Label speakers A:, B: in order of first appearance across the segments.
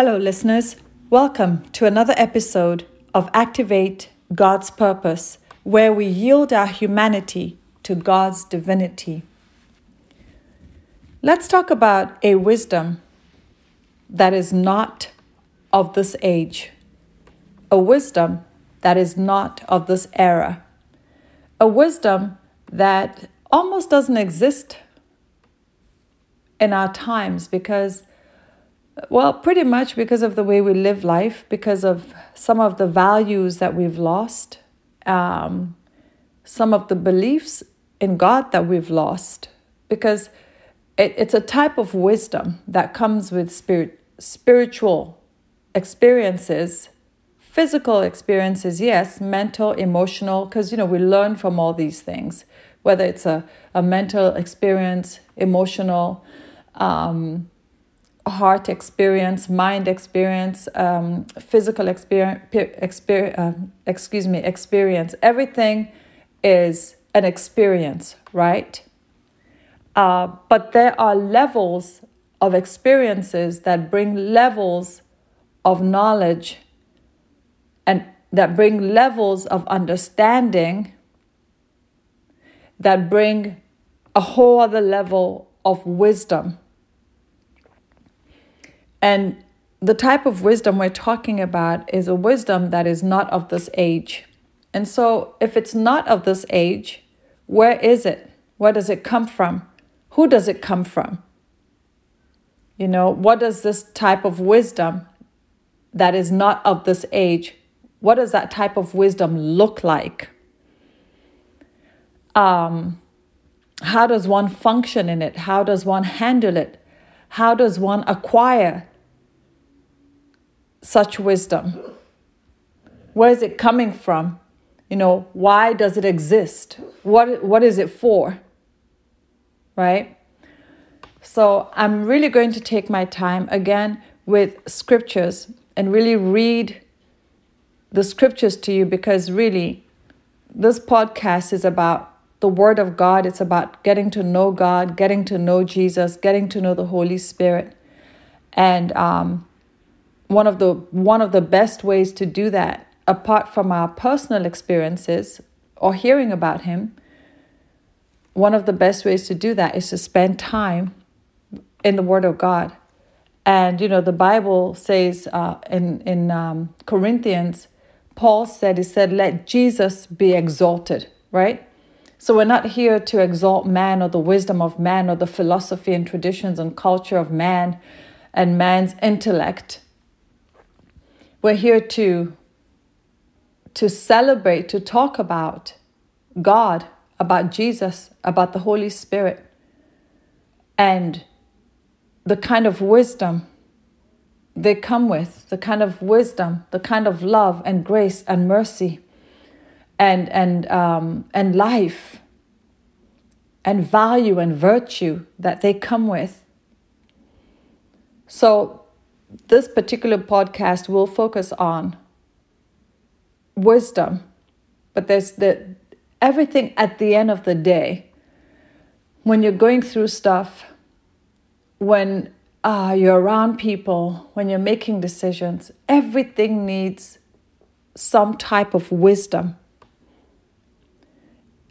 A: Hello, listeners. Welcome to another episode of Activate God's Purpose, where we yield our humanity to God's divinity. Let's talk about a wisdom that is not of this age, a wisdom that is not of this era, a wisdom that almost doesn't exist in our times because well, pretty much because of the way we live life, because of some of the values that we've lost, um, some of the beliefs in God that we've lost, because it, it's a type of wisdom that comes with spirit, spiritual experiences, physical experiences, yes, mental, emotional, because you know we learn from all these things, whether it's a, a mental experience, emotional. Um, heart experience, mind experience, um, physical experience, uh, excuse me, experience. Everything is an experience, right? Uh, but there are levels of experiences that bring levels of knowledge and that bring levels of understanding that bring a whole other level of wisdom and the type of wisdom we're talking about is a wisdom that is not of this age. And so, if it's not of this age, where is it? Where does it come from? Who does it come from? You know, what does this type of wisdom that is not of this age, what does that type of wisdom look like? Um, how does one function in it? How does one handle it? How does one acquire such wisdom? Where is it coming from? You know, why does it exist? What, what is it for? Right? So I'm really going to take my time again with scriptures and really read the scriptures to you because really this podcast is about the Word of God. It's about getting to know God, getting to know Jesus, getting to know the Holy Spirit. And um, one of the one of the best ways to do that apart from our personal experiences or hearing about him one of the best ways to do that is to spend time in the word of god. And you know the bible says uh, in in um, corinthians paul said he said let jesus be exalted right? So we're not here to exalt man or the wisdom of man or the philosophy and traditions and culture of man and man's intellect we're here to, to celebrate, to talk about God, about Jesus, about the Holy Spirit, and the kind of wisdom they come with, the kind of wisdom, the kind of love and grace and mercy and, and, um, and life and value and virtue that they come with. So this particular podcast will focus on wisdom, but there's the everything at the end of the day when you're going through stuff, when uh, you're around people, when you're making decisions, everything needs some type of wisdom.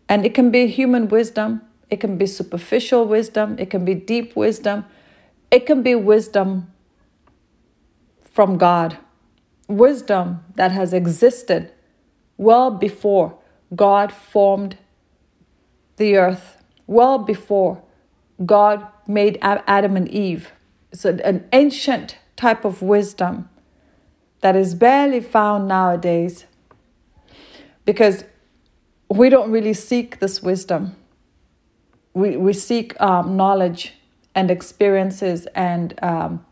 A: And it can be human wisdom, it can be superficial wisdom, it can be deep wisdom, it can be wisdom from God, wisdom that has existed well before God formed the earth, well before God made Adam and Eve. It's an ancient type of wisdom that is barely found nowadays because we don't really seek this wisdom. We, we seek um, knowledge and experiences and um,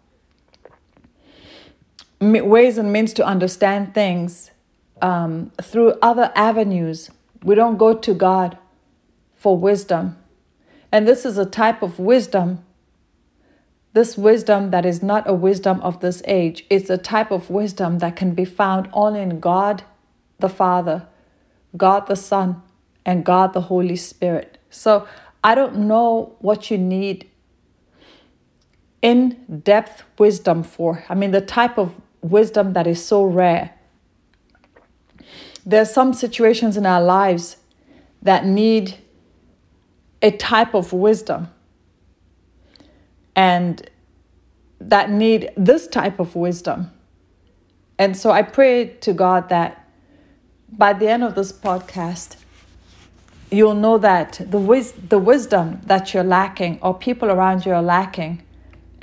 A: ways and means to understand things um, through other avenues. We don't go to God for wisdom. And this is a type of wisdom. This wisdom that is not a wisdom of this age. It's a type of wisdom that can be found only in God the Father, God the Son, and God the Holy Spirit. So I don't know what you need in depth wisdom for. I mean, the type of wisdom that is so rare. There are some situations in our lives that need a type of wisdom and that need this type of wisdom. And so I pray to God that by the end of this podcast, you'll know that the, wis- the wisdom that you're lacking or people around you are lacking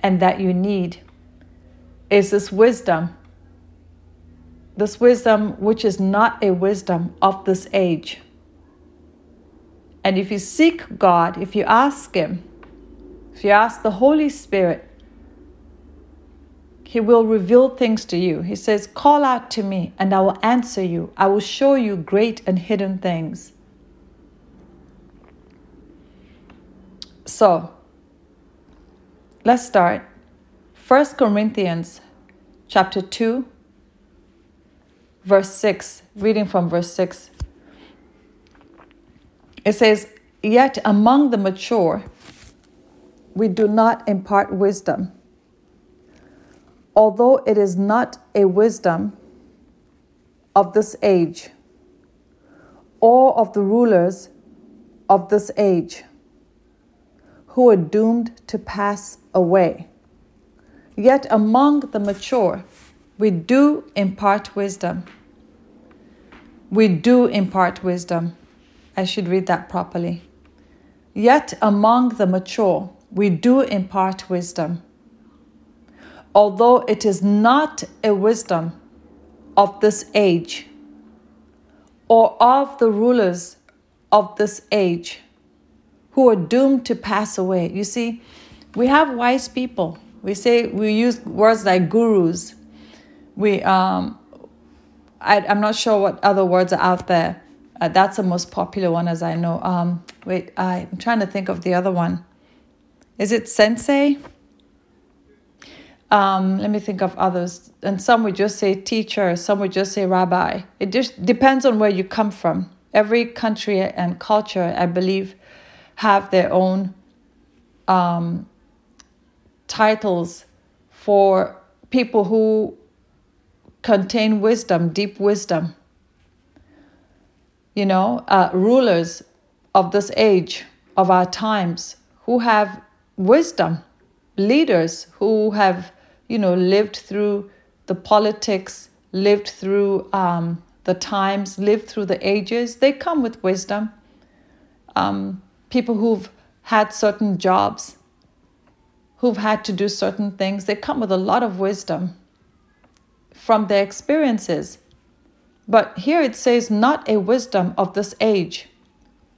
A: and that you need is this wisdom. This wisdom, which is not a wisdom of this age. And if you seek God, if you ask Him, if you ask the Holy Spirit, He will reveal things to you. He says, Call out to me, and I will answer you. I will show you great and hidden things. So, let's start. 1 Corinthians chapter 2 verse 6, reading from verse 6. It says, Yet among the mature, we do not impart wisdom, although it is not a wisdom of this age or of the rulers of this age who are doomed to pass away. Yet among the mature, we do impart wisdom. We do impart wisdom. I should read that properly. Yet among the mature, we do impart wisdom. Although it is not a wisdom of this age or of the rulers of this age who are doomed to pass away. You see, we have wise people. We say we use words like gurus. We um, I, am not sure what other words are out there. Uh, that's the most popular one, as I know. Um, wait, I'm trying to think of the other one. Is it sensei? Um, let me think of others. And some would just say teacher, some would just say rabbi. It just depends on where you come from. Every country and culture, I believe, have their own um, titles for people who contain wisdom, deep wisdom. You know, uh, rulers of this age, of our times, who have wisdom, leaders who have, you know, lived through the politics, lived through um, the times, lived through the ages, they come with wisdom. Um, people who've had certain jobs, who've had to do certain things, they come with a lot of wisdom from their experiences. But here it says, not a wisdom of this age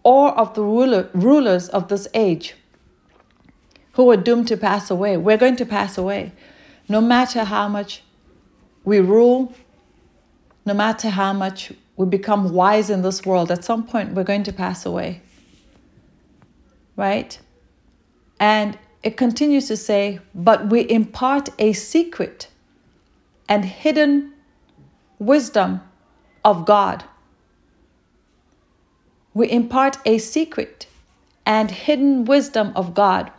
A: or of the ruler, rulers of this age who are doomed to pass away. We're going to pass away. No matter how much we rule, no matter how much we become wise in this world, at some point we're going to pass away right? And it continues to say, but we impart a secret and hidden wisdom of God. We impart a secret and hidden wisdom of God,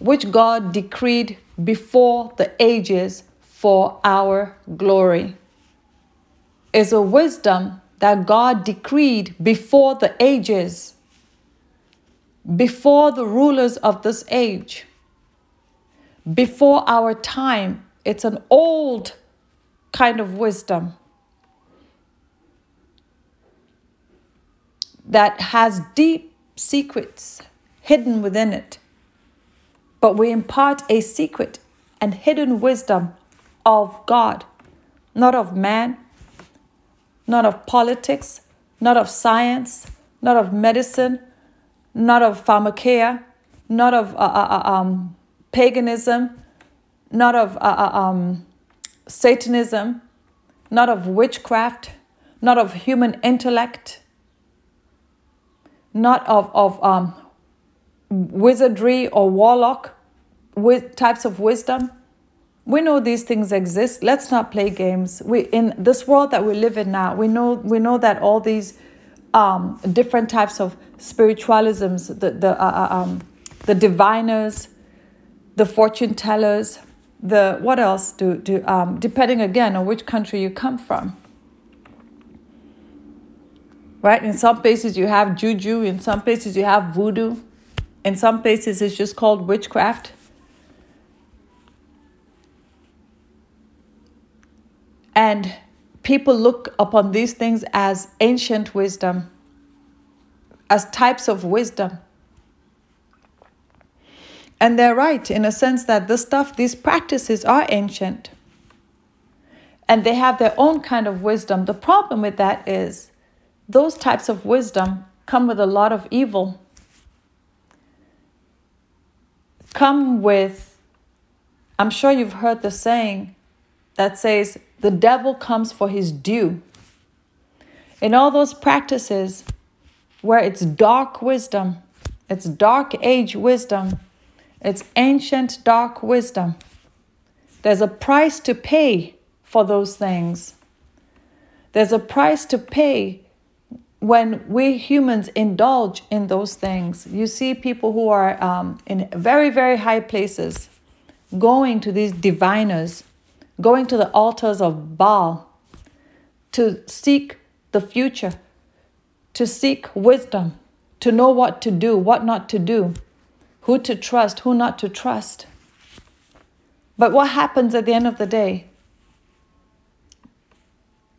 A: which God decreed before the ages for our glory. Is a wisdom that God decreed before the ages before the rulers of this age, before our time. It's an old kind of wisdom that has deep secrets hidden within it. But we impart a secret and hidden wisdom of God, not of man, not of politics, not of science, not of medicine, not of pharmakeia, not of uh, uh, uh, um, paganism, not of uh, uh, um, Satanism, not of witchcraft, not of human intellect, not of, of um, wizardry or warlock with types of wisdom. We know these things exist. Let's not play games. We in this world that we live in now, we know we know that all these um, different types of spiritualisms, the the uh, uh, um, the diviners, the fortune tellers, the what else do do um, depending again on which country you come from. Right? In some places you have juju, in some places you have voodoo, in some places it's just called witchcraft. And people look upon these things as ancient wisdom, as types of wisdom. And they're right in a sense that this stuff, these practices are ancient. And they have their own kind of wisdom. The problem with that is those types of wisdom come with a lot of evil, come with, I'm sure you've heard the saying that says, the devil comes for his due. In all those practices where it's dark wisdom, it's dark age wisdom, it's ancient dark wisdom. There's a price to pay for those things. There's a price to pay when we humans indulge in those things. You see people who are um, in very, very high places going to these diviners, going to the altars of Baal to seek the future, to seek wisdom, to know what to do, what not to do who to trust, who not to trust. But what happens at the end of the day?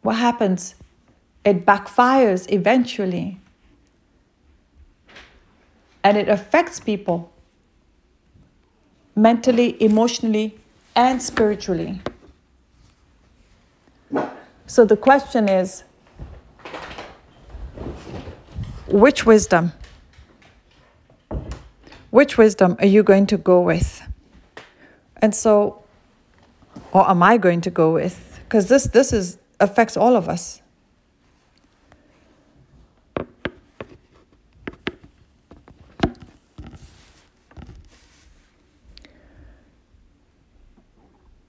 A: What happens? It backfires eventually. And it affects people mentally, emotionally, and spiritually. So the question is which wisdom? Which wisdom are you going to go with? And so, or am I going to go with? Because this this is affects all of us.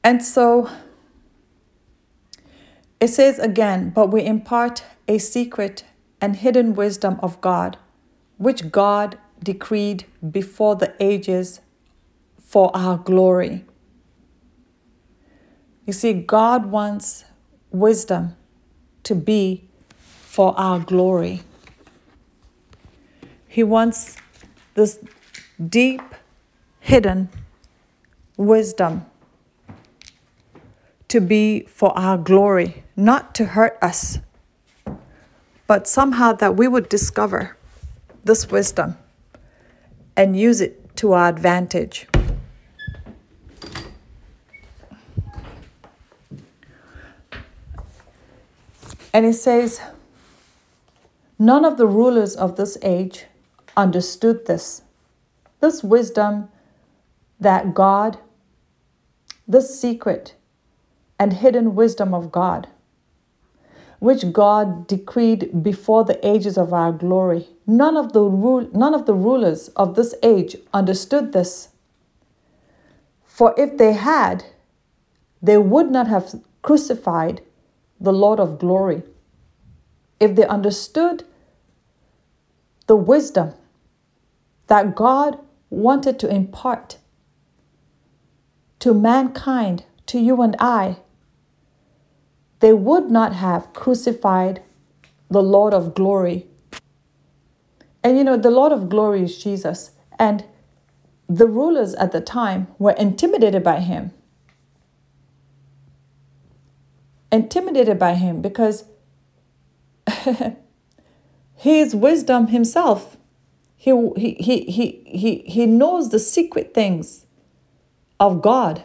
A: And so it says again, but we impart a secret and hidden wisdom of God, which God decreed before the ages for our glory. You see, God wants wisdom to be for our glory. He wants this deep, hidden wisdom to be for our glory, not to hurt us, but somehow that we would discover this wisdom and use it to our advantage. And it says, None of the rulers of this age understood this. This wisdom that God, this secret and hidden wisdom of God which God decreed before the ages of our glory. None of the rule, none of the rulers of this age understood this. For if they had, they would not have crucified the Lord of glory. If they understood the wisdom that God wanted to impart to mankind, to you and I, they would not have crucified the Lord of glory. And you know, the Lord of glory is Jesus. And the rulers at the time were intimidated by him. Intimidated by him because he is wisdom himself. He, he, he, he, he knows the secret things of God.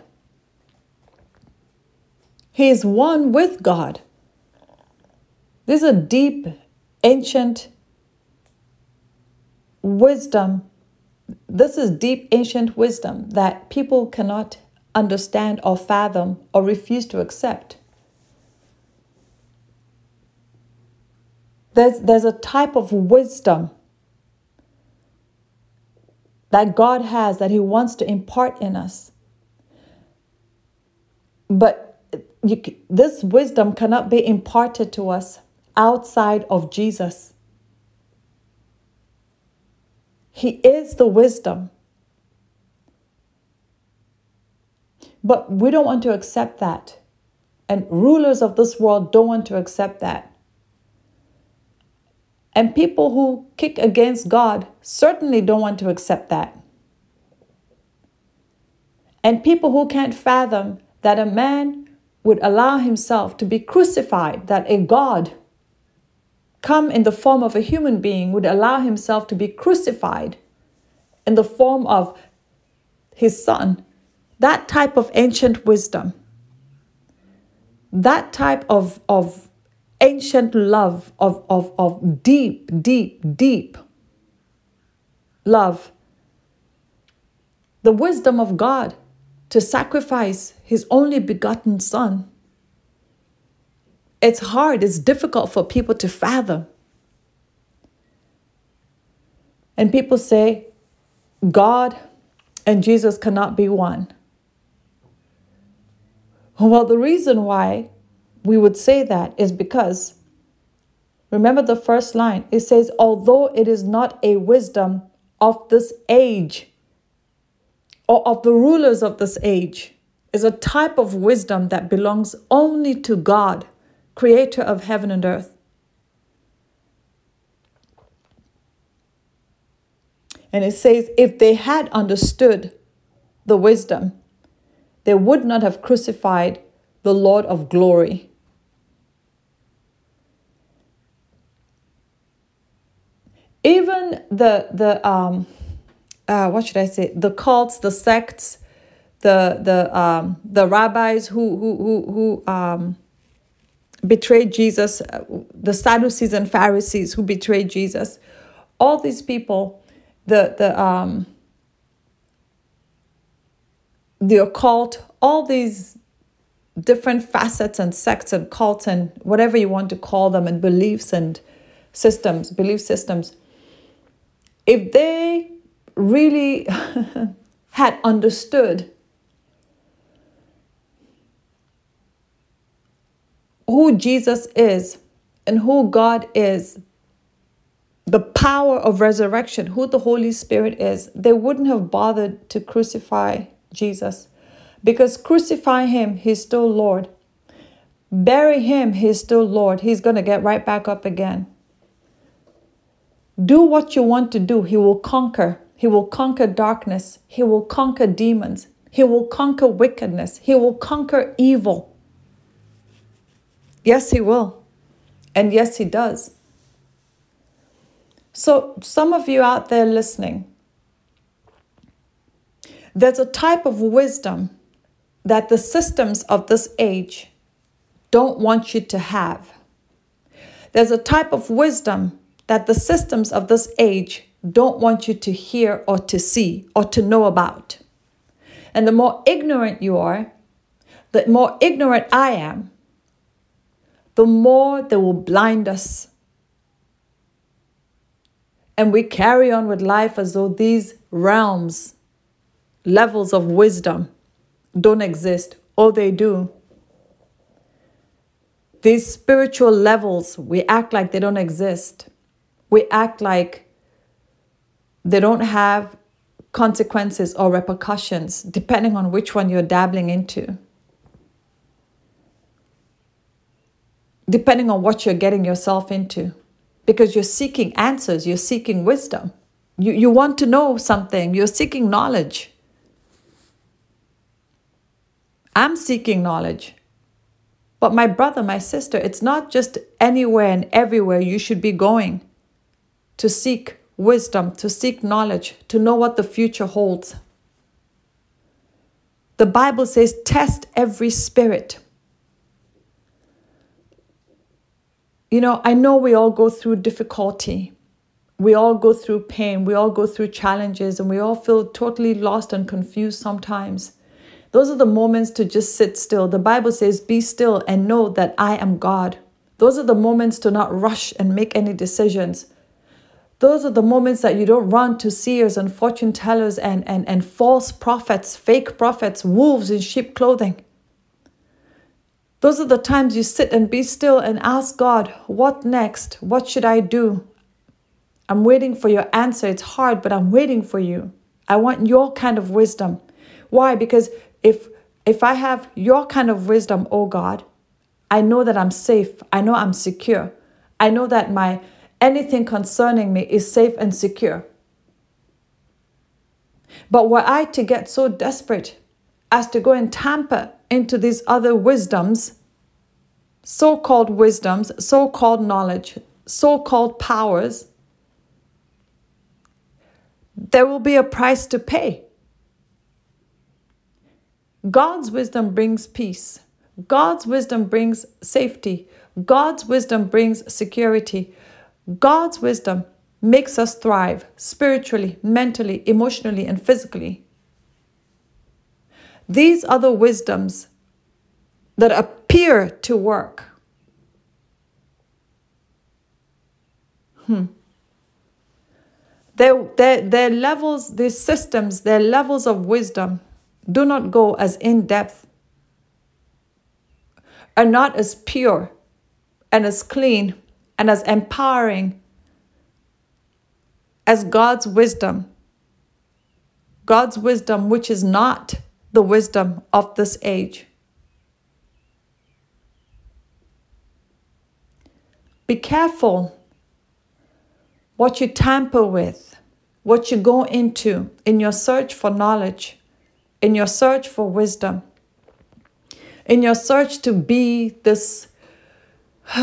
A: He is one with God. This is a deep, ancient wisdom. This is deep, ancient wisdom that people cannot understand or fathom or refuse to accept. There's, there's a type of wisdom that God has that He wants to impart in us. But you, this wisdom cannot be imparted to us outside of Jesus. He is the wisdom. But we don't want to accept that. And rulers of this world don't want to accept that. And people who kick against God certainly don't want to accept that. And people who can't fathom that a man would allow himself to be crucified, that a God come in the form of a human being would allow himself to be crucified in the form of his son. That type of ancient wisdom, that type of, of ancient love, of, of, of deep, deep, deep love, the wisdom of God to sacrifice his only begotten son. It's hard, it's difficult for people to fathom. And people say, God and Jesus cannot be one. Well, the reason why we would say that is because, remember the first line, it says, although it is not a wisdom of this age or of the rulers of this age, is a type of wisdom that belongs only to God, creator of heaven and earth. And it says, if they had understood the wisdom, they would not have crucified the Lord of glory. Even the the um, uh, what should I say? The cults, the sects, the the um, the rabbis who who who, who um, betrayed Jesus, uh, the Sadducees and Pharisees who betrayed Jesus, all these people, the the um, the occult, all these different facets and sects and cults and whatever you want to call them and beliefs and systems, belief systems, if they really had understood who Jesus is and who God is, the power of resurrection, who the Holy Spirit is, they wouldn't have bothered to crucify Jesus. Because crucify him, he's still Lord. Bury him, he's still Lord. He's going to get right back up again. Do what you want to do, he will conquer. He will conquer darkness. He will conquer demons. He will conquer wickedness. He will conquer evil. Yes, He will. And yes, He does. So, some of you out there listening, there's a type of wisdom that the systems of this age don't want you to have. There's a type of wisdom that the systems of this age don't want you to hear or to see or to know about. And the more ignorant you are, the more ignorant I am, the more they will blind us. And we carry on with life as though these realms, levels of wisdom, don't exist, or they do. These spiritual levels, we act like they don't exist. We act like they don't have consequences or repercussions depending on which one you're dabbling into. Depending on what you're getting yourself into because you're seeking answers, you're seeking wisdom. You, you want to know something, you're seeking knowledge. I'm seeking knowledge. But my brother, my sister, it's not just anywhere and everywhere you should be going to seek wisdom, to seek knowledge, to know what the future holds. The Bible says, test every spirit. You know, I know we all go through difficulty. We all go through pain. We all go through challenges and we all feel totally lost and confused sometimes. Those are the moments to just sit still. The Bible says, Be still and know that I am God. Those are the moments to not rush and make any decisions. Those are the moments that you don't run to seers and fortune tellers and, and, and false prophets, fake prophets, wolves in sheep clothing. Those are the times you sit and be still and ask God, What next? What should I do? I'm waiting for your answer. It's hard, but I'm waiting for you. I want your kind of wisdom. Why? Because if if I have your kind of wisdom, oh God, I know that I'm safe. I know I'm secure. I know that my anything concerning me is safe and secure. But were I to get so desperate as to go and tamper into these other wisdoms, so called wisdoms, so called knowledge, so called powers, there will be a price to pay. God's wisdom brings peace. God's wisdom brings safety. God's wisdom brings security. God's wisdom makes us thrive spiritually, mentally, emotionally, and physically. These are the wisdoms that appear to work. Hmm. Their, their, their levels, these systems, their levels of wisdom do not go as in depth, are not as pure and as clean and as empowering as God's wisdom. God's wisdom, which is not the wisdom of this age. Be careful what you tamper with, what you go into in your search for knowledge, in your search for wisdom, in your search to be this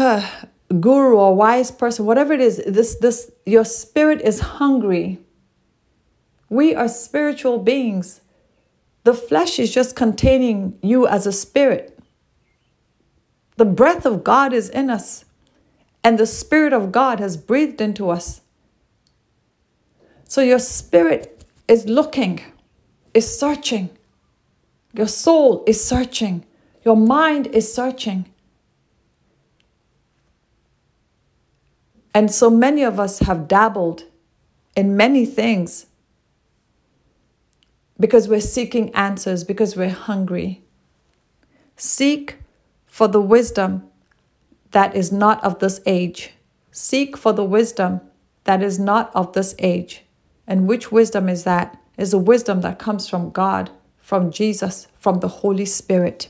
A: guru or wise person, whatever it is, this, this, your spirit is hungry. We are spiritual beings. The flesh is just containing you as a spirit. The breath of God is in us, and the Spirit of God has breathed into us. So your spirit is looking, is searching. Your soul is searching. Your mind is searching. And so many of us have dabbled in many things because we're seeking answers, because we're hungry. Seek for the wisdom that is not of this age. Seek for the wisdom that is not of this age. And which wisdom is that? Is a wisdom that comes from God, from Jesus, from the Holy Spirit.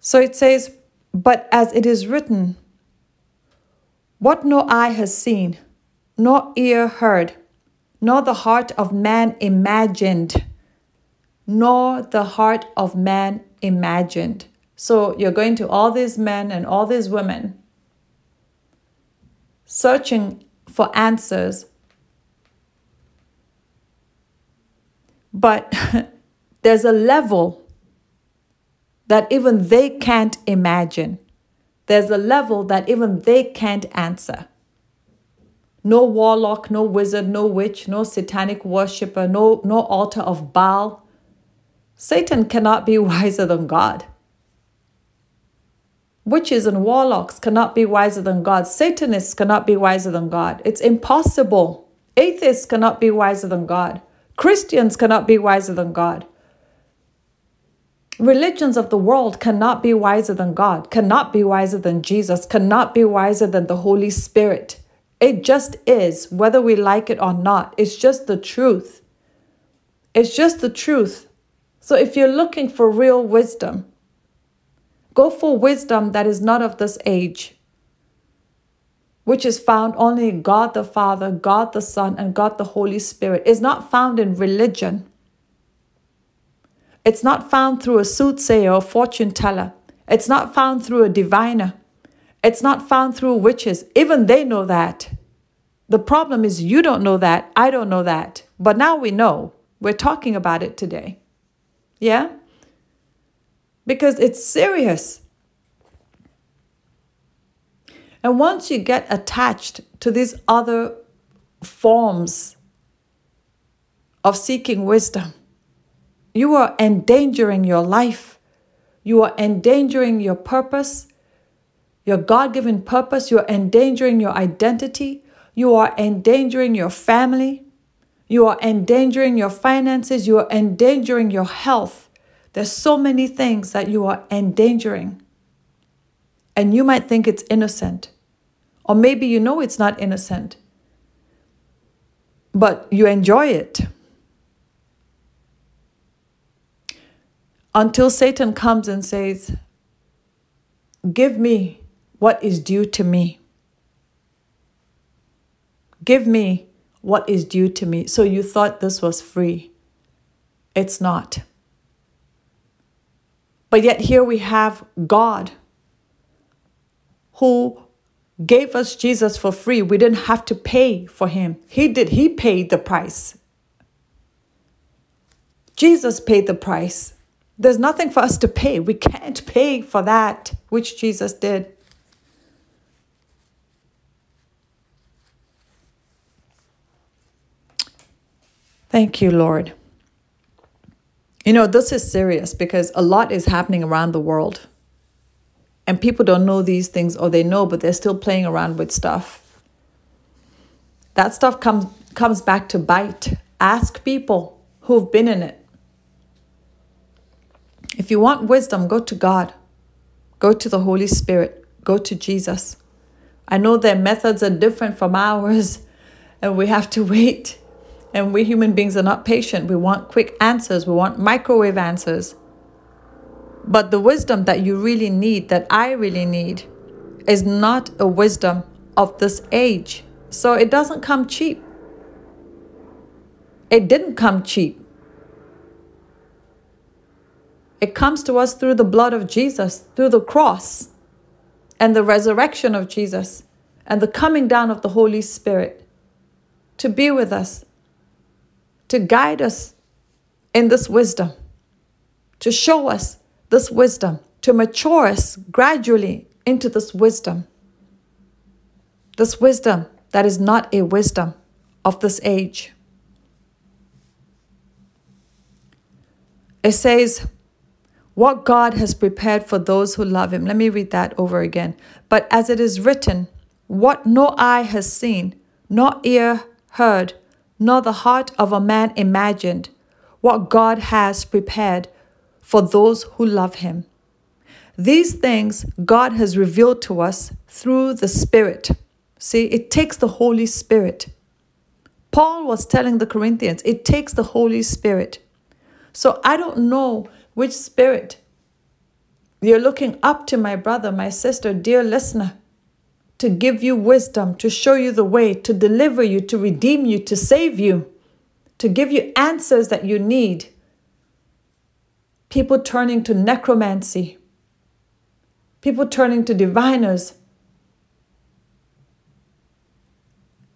A: So it says, But as it is written, what no eye has seen, nor ear heard, nor the heart of man imagined, nor the heart of man imagined. So you're going to all these men and all these women searching for answers. But there's a level that even they can't imagine. There's a level that even they can't answer. No warlock, no wizard, no witch, no satanic worshiper, no, no altar of Baal. Satan cannot be wiser than God. Witches and warlocks cannot be wiser than God. Satanists cannot be wiser than God. It's impossible. Atheists cannot be wiser than God. Christians cannot be wiser than God. Religions of the world cannot be wiser than God, cannot be wiser than Jesus, cannot be wiser than the Holy Spirit. It just is, whether we like it or not. It's just the truth. It's just the truth. So if you're looking for real wisdom, Go for wisdom that is not of this age, which is found only in God the Father, God the Son, and God the Holy Spirit. Is not found in religion. It's not found through a soothsayer or fortune teller. It's not found through a diviner. It's not found through witches. Even they know that. The problem is you don't know that. I don't know that. But now we know. We're talking about it today. Yeah? because it's serious. And once you get attached to these other forms of seeking wisdom, you are endangering your life. You are endangering your purpose, your God given purpose. You are endangering your identity. You are endangering your family. You are endangering your finances. You are endangering your health. There's so many things that you are endangering. And you might think it's innocent. Or maybe you know it's not innocent, but you enjoy it. until Satan comes and says, Give me what is due to me. Give me what is due to me. So you thought this was free. It's not. But yet here we have God who gave us Jesus for free. We didn't have to pay for him. He did. He paid the price. Jesus paid the price. There's nothing for us to pay. We can't pay for that which Jesus did. Thank you, Lord. You know, this is serious because a lot is happening around the world. And people don't know these things, or they know, but they're still playing around with stuff. That stuff comes comes back to bite. Ask people who've been in it. If you want wisdom, go to God. Go to the Holy Spirit. Go to Jesus. I know their methods are different from ours, and we have to wait. And we human beings are not patient. We want quick answers, we want microwave answers. But the wisdom that you really need, that I really need, is not a wisdom of this age. So it doesn't come cheap. It didn't come cheap. It comes to us through the blood of Jesus, through the cross and the resurrection of Jesus and the coming down of the Holy Spirit to be with us to guide us in this wisdom, to show us this wisdom, to mature us gradually into this wisdom. This wisdom that is not a wisdom of this age. It says, What God has prepared for those who love Him. Let me read that over again. But as it is written, What no eye has seen, nor ear heard, nor the heart of a man imagined what God has prepared for those who love him. These things God has revealed to us through the Spirit. See, it takes the Holy Spirit. Paul was telling the Corinthians, it takes the Holy Spirit. So I don't know which spirit you're looking up to, my brother, my sister, dear listener to give you wisdom, to show you the way, to deliver you, to redeem you, to save you, to give you answers that you need. People turning to necromancy, people turning to diviners.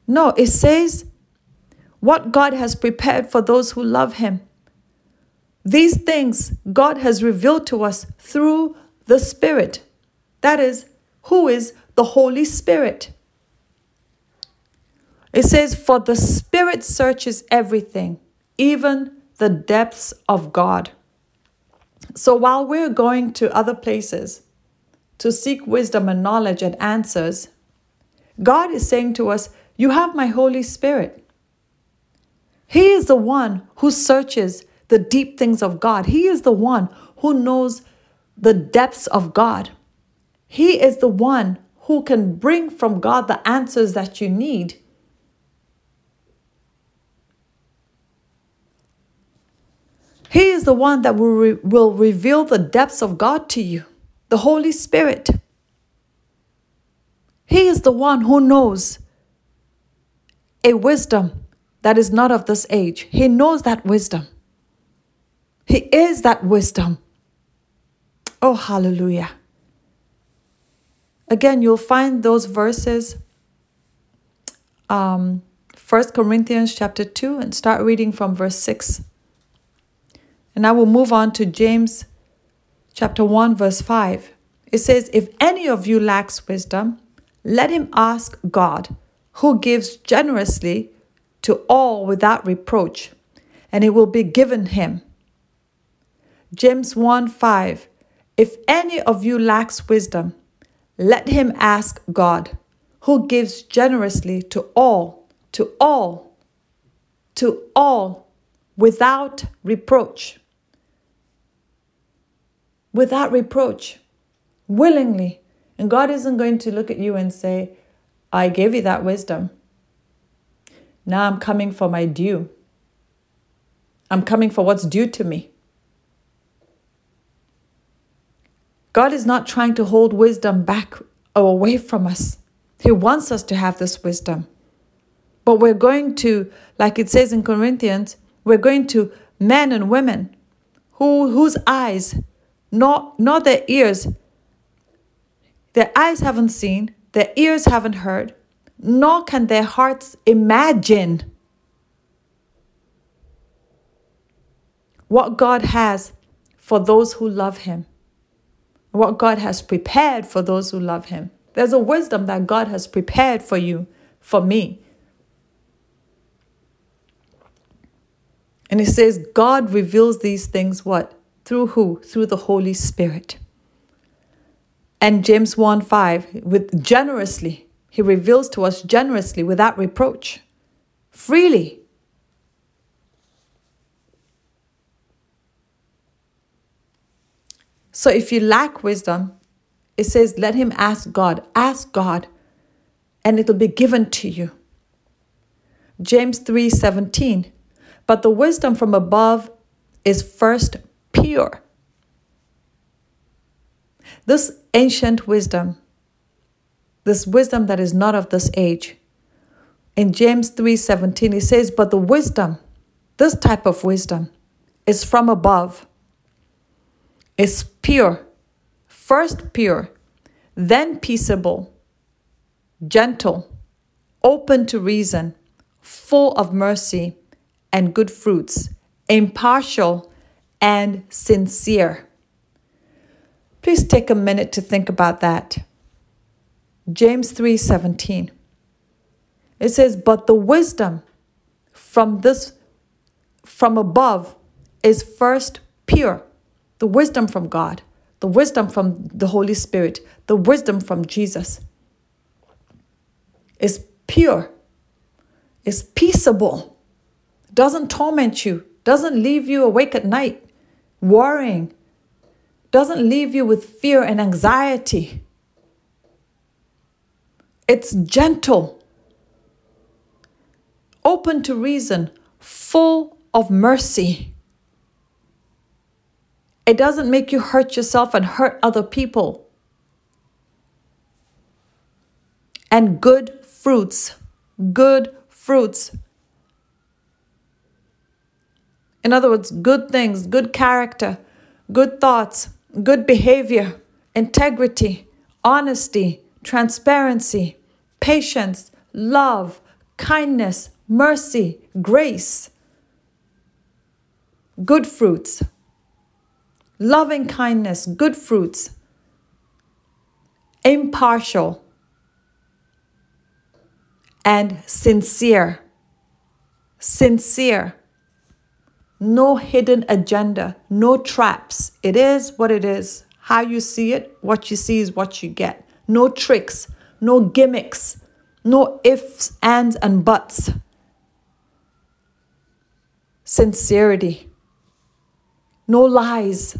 A: No, it says what God has prepared for those who love Him. These things God has revealed to us through the Spirit. That is, who is the Holy Spirit. It says, For the Spirit searches everything, even the depths of God. So while we're going to other places to seek wisdom and knowledge and answers, God is saying to us, You have my Holy Spirit. He is the one who searches the deep things of God. He is the one who knows the depths of God. He is the one who can bring from God the answers that you need. He is the one that will, re- will reveal the depths of God to you, the Holy Spirit. He is the one who knows a wisdom that is not of this age. He knows that wisdom. He is that wisdom. Oh, hallelujah. Again, you'll find those verses, um, 1 Corinthians chapter 2, and start reading from verse 6. And I will move on to James chapter 1, verse 5. It says, If any of you lacks wisdom, let him ask God, who gives generously to all without reproach, and it will be given him. James 1 5. If any of you lacks wisdom, let him ask God, who gives generously to all, to all, to all, without reproach. Without reproach, willingly. And God isn't going to look at you and say, I gave you that wisdom. Now I'm coming for my due. I'm coming for what's due to me. God is not trying to hold wisdom back or away from us. He wants us to have this wisdom. But we're going to, like it says in Corinthians, we're going to men and women who whose eyes, not not their ears, their eyes haven't seen, their ears haven't heard, nor can their hearts imagine what God has for those who love Him, what God has prepared for those who love Him. There's a wisdom that God has prepared for you, for me. And it says, God reveals these things what? Through who? Through the Holy Spirit. And James 1 5, with generously, he reveals to us generously without reproach, freely. So if you lack wisdom, it says, let him ask God. Ask God, and it'll be given to you. James 3 17. But the wisdom from above is first pure. This ancient wisdom, this wisdom that is not of this age. In James 3:17 he says, "But the wisdom, this type of wisdom is from above. Is pure, first pure, then peaceable, gentle, open to reason, full of mercy and good fruits, impartial and sincere. Please take a minute to think about that. James 3:17. It says, "But the wisdom from this from above is first pure, the wisdom from God, the wisdom from the Holy Spirit, the wisdom from Jesus is pure, is peaceable, doesn't torment you, doesn't leave you awake at night worrying, doesn't leave you with fear and anxiety. It's gentle, open to reason, full of mercy. It doesn't make you hurt yourself and hurt other people. And good fruits, good fruits. In other words, good things, good character, good thoughts, good behavior, integrity, honesty, transparency, patience, love, kindness, mercy, grace, good fruits, loving kindness, good fruits, impartial, and sincere. Sincere no hidden agenda, no traps. It is what it is. How you see it, what you see is what you get. No tricks, no gimmicks, no ifs, ands, and buts. Sincerity, no lies.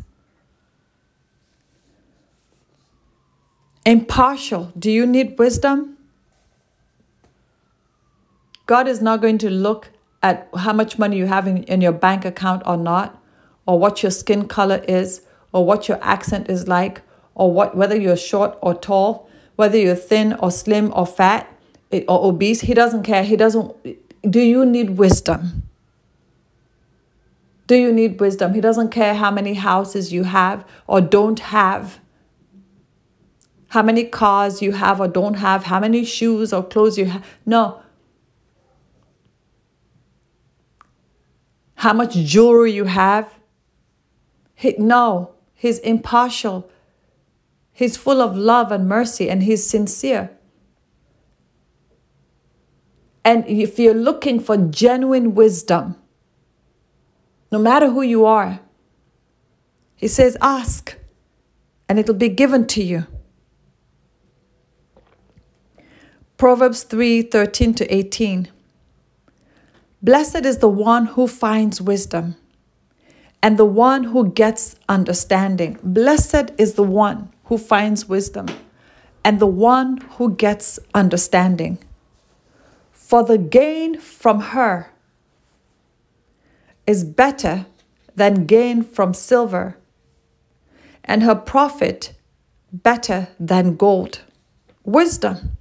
A: Impartial. Do you need wisdom? God is not going to look at how much money you have in, in your bank account or not, or what your skin color is, or what your accent is like, or what whether you're short or tall, whether you're thin or slim or fat or obese. He doesn't care. He doesn't. Do you need wisdom? Do you need wisdom? He doesn't care how many houses you have or don't have, how many cars you have or don't have, how many shoes or clothes you have. No, how much jewelry you have. He, no, he's impartial. He's full of love and mercy and he's sincere. And if you're looking for genuine wisdom, no matter who you are, he says, ask and it'll be given to you. Proverbs 3 13 to 18. Blessed is the one who finds wisdom and the one who gets understanding. Blessed is the one who finds wisdom and the one who gets understanding. For the gain from her is better than gain from silver, and her profit better than gold. Wisdom.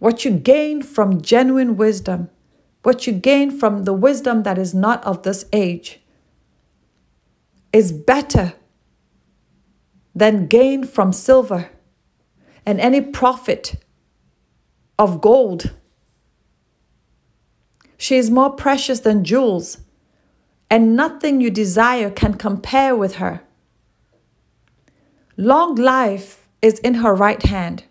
A: What you gain from genuine wisdom, what you gain from the wisdom that is not of this age, is better than gain from silver and any profit of gold. She is more precious than jewels, and nothing you desire can compare with her. Long life is in her right hand,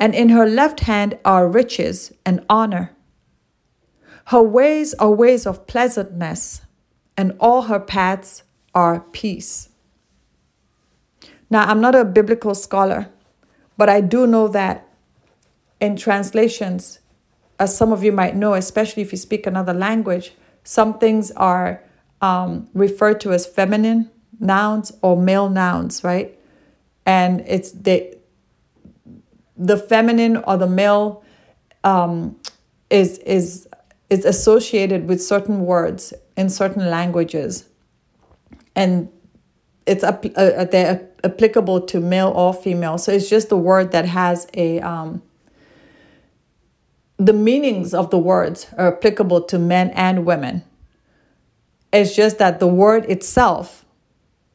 A: and in her left hand are riches and honor. Her ways are ways of pleasantness, and all her paths are peace. Now, I'm not a biblical scholar, but I do know that in translations, as some of you might know, especially if you speak another language, some things are um, referred to as feminine nouns or male nouns, right? And it's the the feminine or the male um, is is is associated with certain words in certain languages, and it's uh, they're applicable to male or female. So it's just the word that has a um, the meanings of the words are applicable to men and women. It's just that the word itself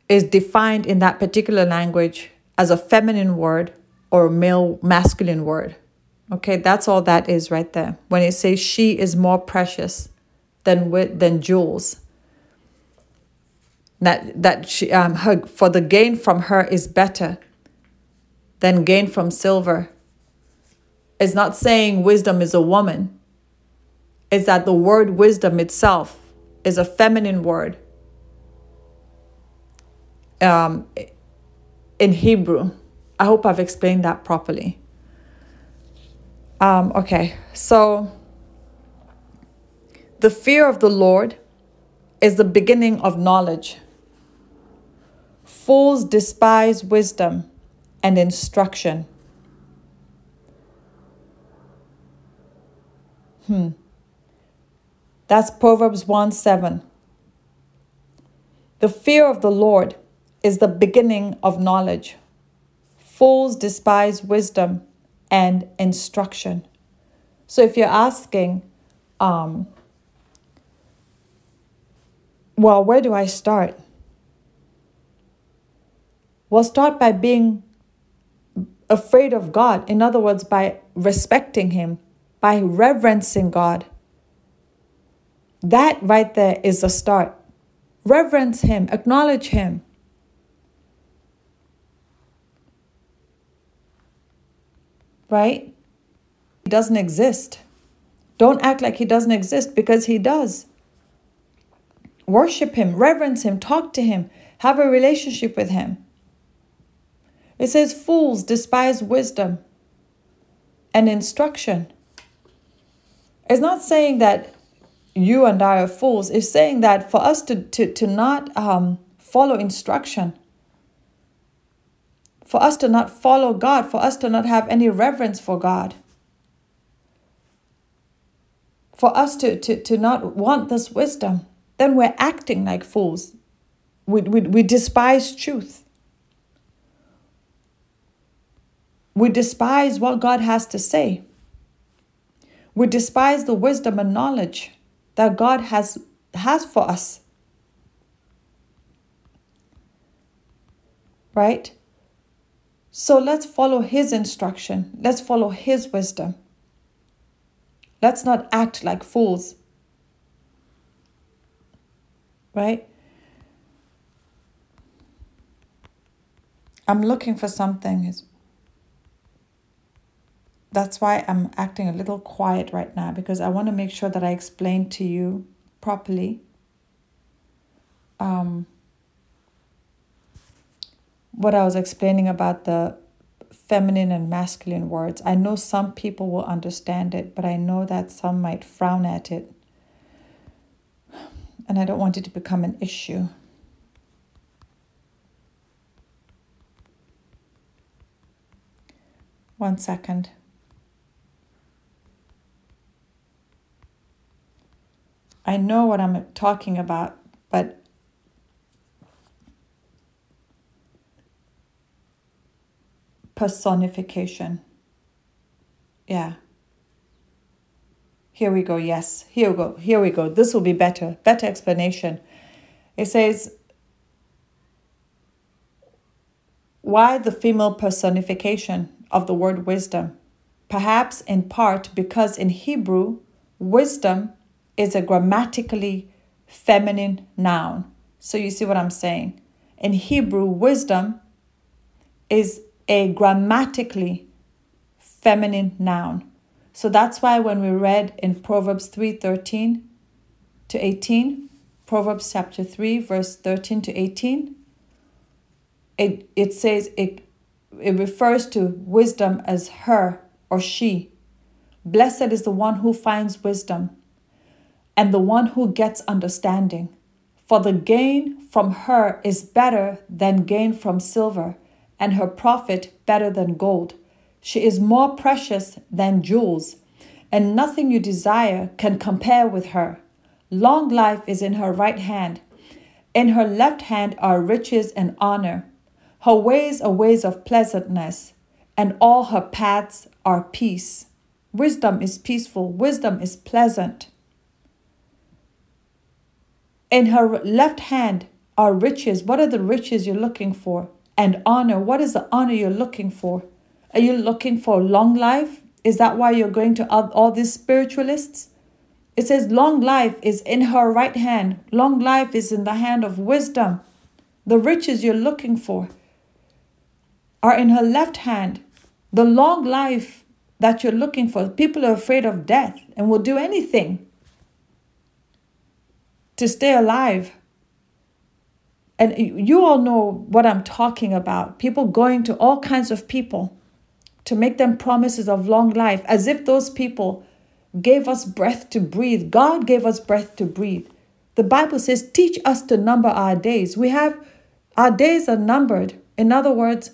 A: is defined in that particular language as a feminine word or male masculine word. Okay, that's all that is right there. When it says she is more precious than than jewels. That that she um her for the gain from her is better than gain from silver. It's not saying wisdom is a woman. It's that the word wisdom itself is a feminine word um, in Hebrew. I hope I've explained that properly. Um, okay, so the fear of the Lord is the beginning of knowledge. Fools despise wisdom and instruction. Hmm. That's Proverbs 1 7. The fear of the Lord is the beginning of knowledge. Fools despise wisdom and instruction. So if you're asking, um, well, where do I start? Well, start by being afraid of God. In other words, by respecting Him, by reverencing God. That right there is the start. Reverence Him, acknowledge Him. Right? He doesn't exist. Don't act like He doesn't exist because He does. Worship Him, reverence Him, talk to Him, have a relationship with Him. It says, Fools despise wisdom and instruction. It's not saying that you and I are fools it's saying that for us to, to, to not um, follow instruction, for us to not follow God, for us to not have any reverence for God, for us to, to, to not want this wisdom, then we're acting like fools. We, we, we despise truth. We despise what God has to say. We despise the wisdom and knowledge that God has, has for us. Right? So let's follow His instruction. Let's follow His wisdom. Let's not act like fools. Right? I'm looking for something. That's why I'm acting a little quiet right now because I want to make sure that I explain to you properly um, what I was explaining about the feminine and masculine words. I know some people will understand it, but I know that some might frown at it. And I don't want it to become an issue. One second. I know what I'm talking about, but personification. Yeah. Here we go. Yes. Here we go. Here we go. This will be better. Better explanation. It says, why the female personification of the word wisdom? Perhaps in part because in Hebrew, wisdom is a grammatically feminine noun. So you see what I'm saying? In Hebrew, wisdom is a grammatically feminine noun. So that's why when we read in Proverbs 3:13 to 18, Proverbs chapter 3 verse 13 to 18, it, it says it, it refers to wisdom as her or she. Blessed is the one who finds wisdom and the one who gets understanding. For the gain from her is better than gain from silver, and her profit better than gold. She is more precious than jewels, and nothing you desire can compare with her. Long life is in her right hand. In her left hand are riches and honor. Her ways are ways of pleasantness, and all her paths are peace. Wisdom is peaceful, wisdom is pleasant. In her left hand are riches. What are the riches you're looking for? And honor. What is the honor you're looking for? Are you looking for long life? Is that why you're going to all these spiritualists? It says, Long life is in her right hand. Long life is in the hand of wisdom. The riches you're looking for are in her left hand. The long life that you're looking for. People are afraid of death and will do anything to stay alive. And you all know what I'm talking about. People going to all kinds of people to make them promises of long life, as if those people gave us breath to breathe. God gave us breath to breathe. The Bible says, teach us to number our days. We have, our days are numbered. In other words,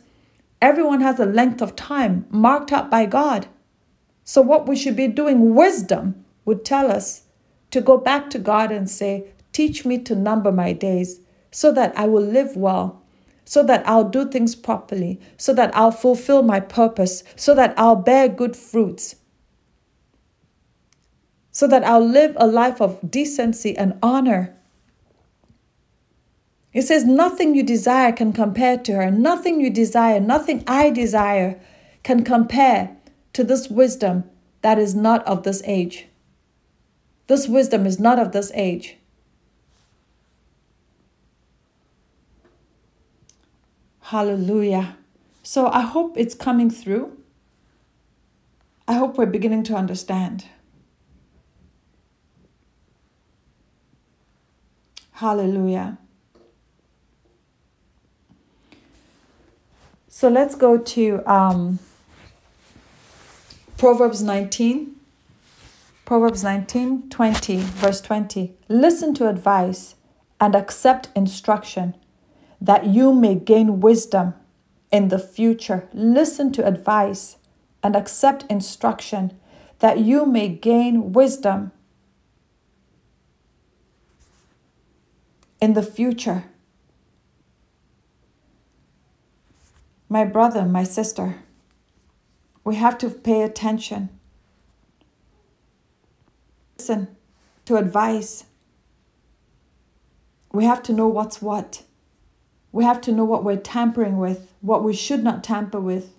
A: everyone has a length of time marked out by God. So, what we should be doing, wisdom would tell us to go back to God and say, Teach me to number my days so that I will live well, so that I'll do things properly, so that I'll fulfill my purpose, so that I'll bear good fruits, so that I'll live a life of decency and honor. It says, Nothing you desire can compare to her. Nothing you desire, nothing I desire can compare to this wisdom that is not of this age. This wisdom is not of this age. Hallelujah. So I hope it's coming through. I hope we're beginning to understand. Hallelujah. So let's go to um, Proverbs 19. Proverbs 19, 20, verse 20. Listen to advice and accept instruction that you may gain wisdom in the future. Listen to advice and accept instruction that you may gain wisdom in the future. My brother, my sister, we have to pay attention. Listen to advice. We have to know what's what. We have to know what we're tampering with, what we should not tamper with.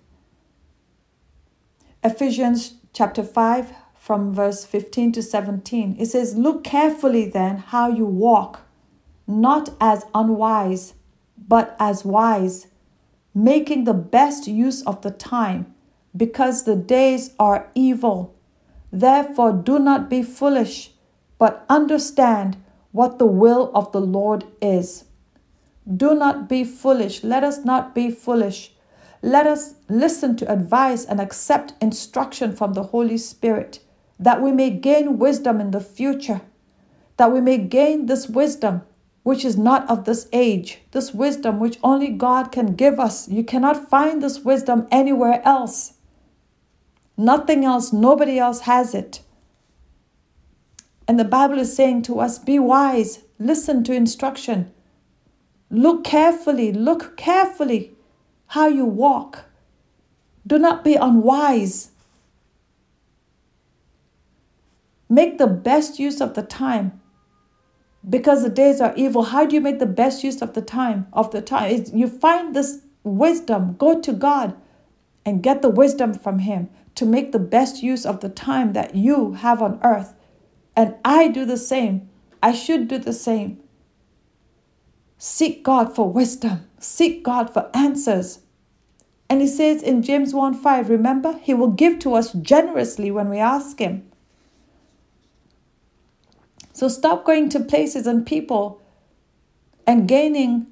A: Ephesians chapter 5, from verse 15 to 17, it says, Look carefully then how you walk, not as unwise, but as wise, making the best use of the time, because the days are evil. Therefore, do not be foolish, but understand what the will of the Lord is. Do not be foolish. Let us not be foolish. Let us listen to advice and accept instruction from the Holy Spirit that we may gain wisdom in the future, that we may gain this wisdom which is not of this age, this wisdom which only God can give us. You cannot find this wisdom anywhere else. Nothing else, nobody else has it. And the Bible is saying to us be wise, listen to instruction, Look carefully, look carefully how you walk. Do not be unwise. Make the best use of the time because the days are evil. How do you make the best use of the time? Of the time, it's, you find this wisdom. Go to God and get the wisdom from Him to make the best use of the time that you have on earth. And I do the same. I should do the same. Seek God for wisdom, seek God for answers. And He says in James 1 5, remember, He will give to us generously when we ask Him. So stop going to places and people and gaining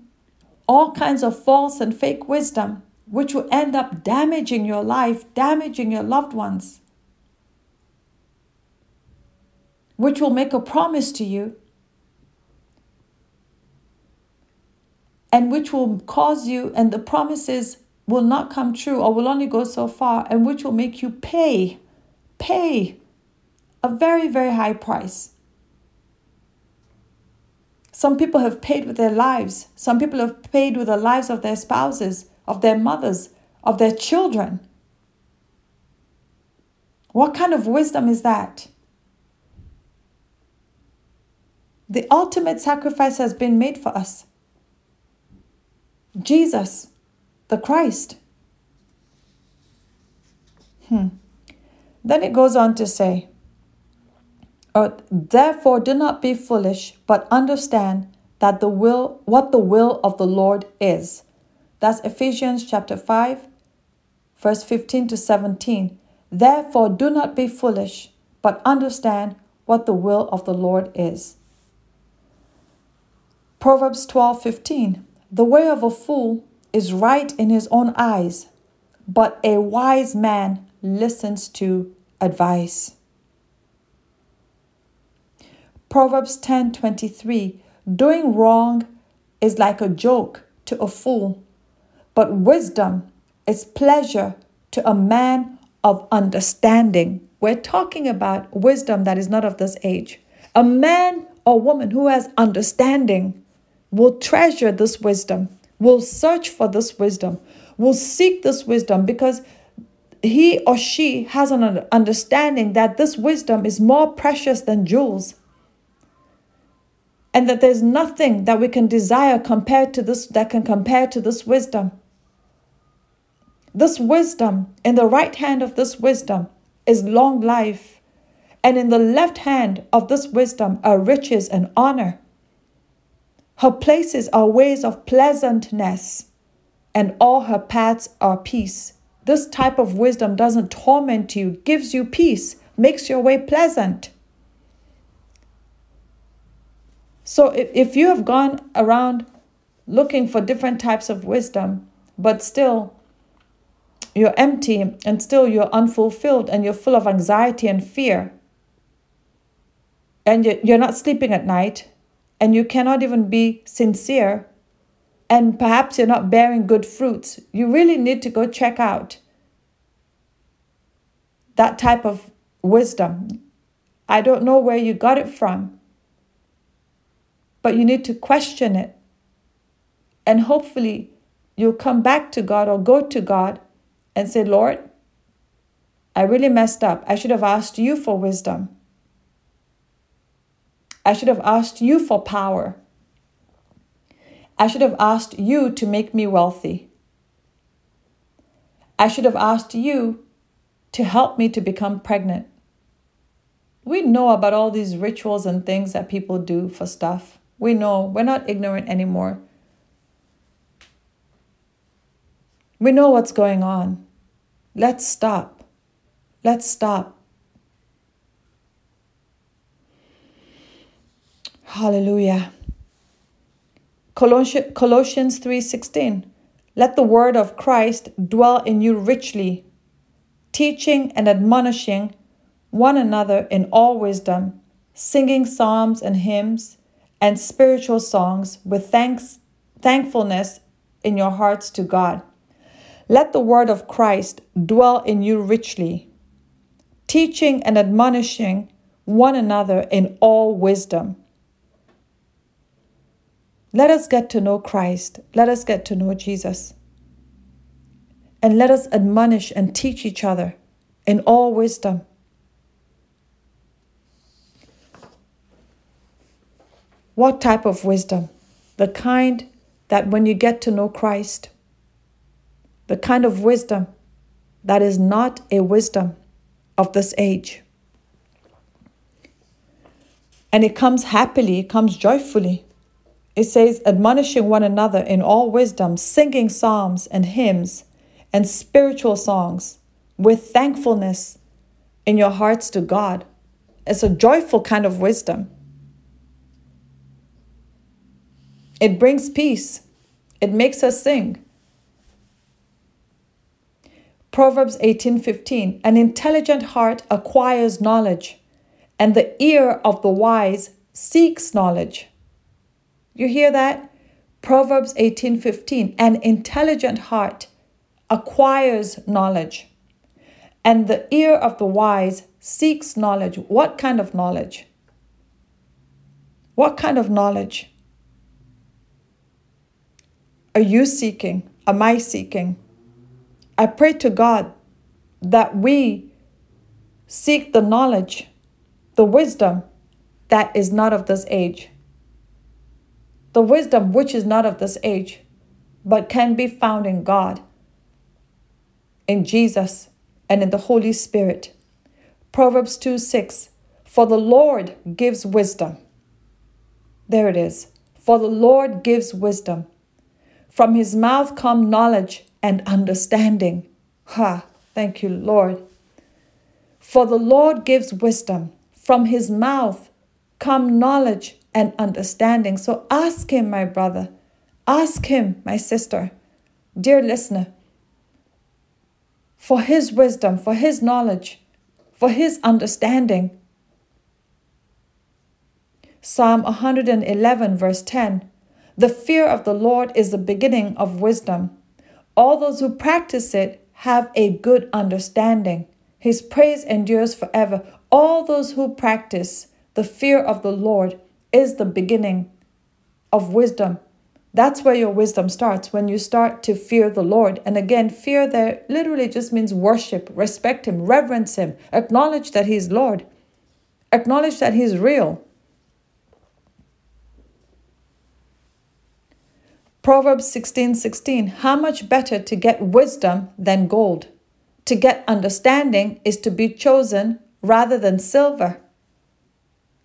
A: all kinds of false and fake wisdom, which will end up damaging your life, damaging your loved ones, which will make a promise to you and which will cause you, and the promises will not come true or will only go so far, and which will make you pay, pay a very, very high price. Some people have paid with their lives. Some people have paid with the lives of their spouses, of their mothers, of their children. What kind of wisdom is that? The ultimate sacrifice has been made for us Jesus, the Christ. Hmm. Then it goes on to say, or, therefore do not be foolish, but understand that the will what the will of the Lord is. That's Ephesians chapter 5, verse 15 to 17. Therefore do not be foolish, but understand what the will of the Lord is. Proverbs 12, 15. The way of a fool is right in his own eyes, but a wise man listens to advice. Proverbs 10:23 Doing wrong is like a joke to a fool, but wisdom is pleasure to a man of understanding. We're talking about wisdom that is not of this age. A man or woman who has understanding will treasure this wisdom, will search for this wisdom, will seek this wisdom because he or she has an understanding that this wisdom is more precious than jewels and that there's nothing that we can desire compared to this that can compare to this wisdom. This wisdom, in the right hand of this wisdom, is long life, and in the left hand of this wisdom are riches and honor. Her places are ways of pleasantness, and all her paths are peace. This type of wisdom doesn't torment you, gives you peace, makes your way pleasant. So if, if you have gone around looking for different types of wisdom, but still you're empty and still you're unfulfilled and you're full of anxiety and fear, and you're not sleeping at night, and you cannot even be sincere, and perhaps you're not bearing good fruits, you really need to go check out that type of wisdom. I don't know where you got it from but you need to question it. And hopefully, you'll come back to God or go to God and say, Lord, I really messed up. I should have asked you for wisdom. I should have asked you for power. I should have asked you to make me wealthy. I should have asked you to help me to become pregnant. We know about all these rituals and things that people do for stuff. We know we're not ignorant anymore. We know what's going on. Let's stop. Let's stop. Hallelujah. Colossians 3:16 Let the word of Christ dwell in you richly, teaching and admonishing one another in all wisdom, singing psalms and hymns and spiritual songs with thanks, thankfulness in your hearts to God. Let the word of Christ dwell in you richly, teaching and admonishing one another in all wisdom. Let us get to know Christ. Let us get to know Jesus. and let us admonish and teach each other in all wisdom. What type of wisdom? The kind that when you get to know Christ, the kind of wisdom that is not a wisdom of this age. And it comes happily, it comes joyfully. It says, admonishing one another in all wisdom, singing psalms and hymns and spiritual songs with thankfulness in your hearts to God. It's a joyful kind of wisdom. It brings peace, it makes us sing. Proverbs 18:15 An intelligent heart acquires knowledge and the ear of the wise seeks knowledge. You hear that? Proverbs 18:15 An intelligent heart acquires knowledge and the ear of the wise seeks knowledge. What kind of knowledge? What kind of knowledge? are you seeking? Am I seeking? I pray to God that we seek the knowledge, the wisdom that is not of this age. The wisdom which is not of this age, but can be found in God, in Jesus, and in the Holy Spirit. Proverbs 2 6 For the Lord gives wisdom. There it is. For the Lord gives wisdom. From his mouth come knowledge and understanding. Ha, thank you, Lord. For the Lord gives wisdom. From his mouth come knowledge and understanding. So ask him, my brother. Ask him, my sister. Dear listener, for his wisdom, for his knowledge, for his understanding. Psalm 111, verse 10 the fear of the Lord is the beginning of wisdom. All those who practice it have a good understanding. His praise endures forever. All those who practice the fear of the Lord is the beginning of wisdom. That's where your wisdom starts when you start to fear the Lord. And again, fear there literally just means worship, respect Him, reverence Him, acknowledge that He's Lord, acknowledge that He's real. Proverbs 16 16. How much better to get wisdom than gold? To get understanding is to be chosen rather than silver.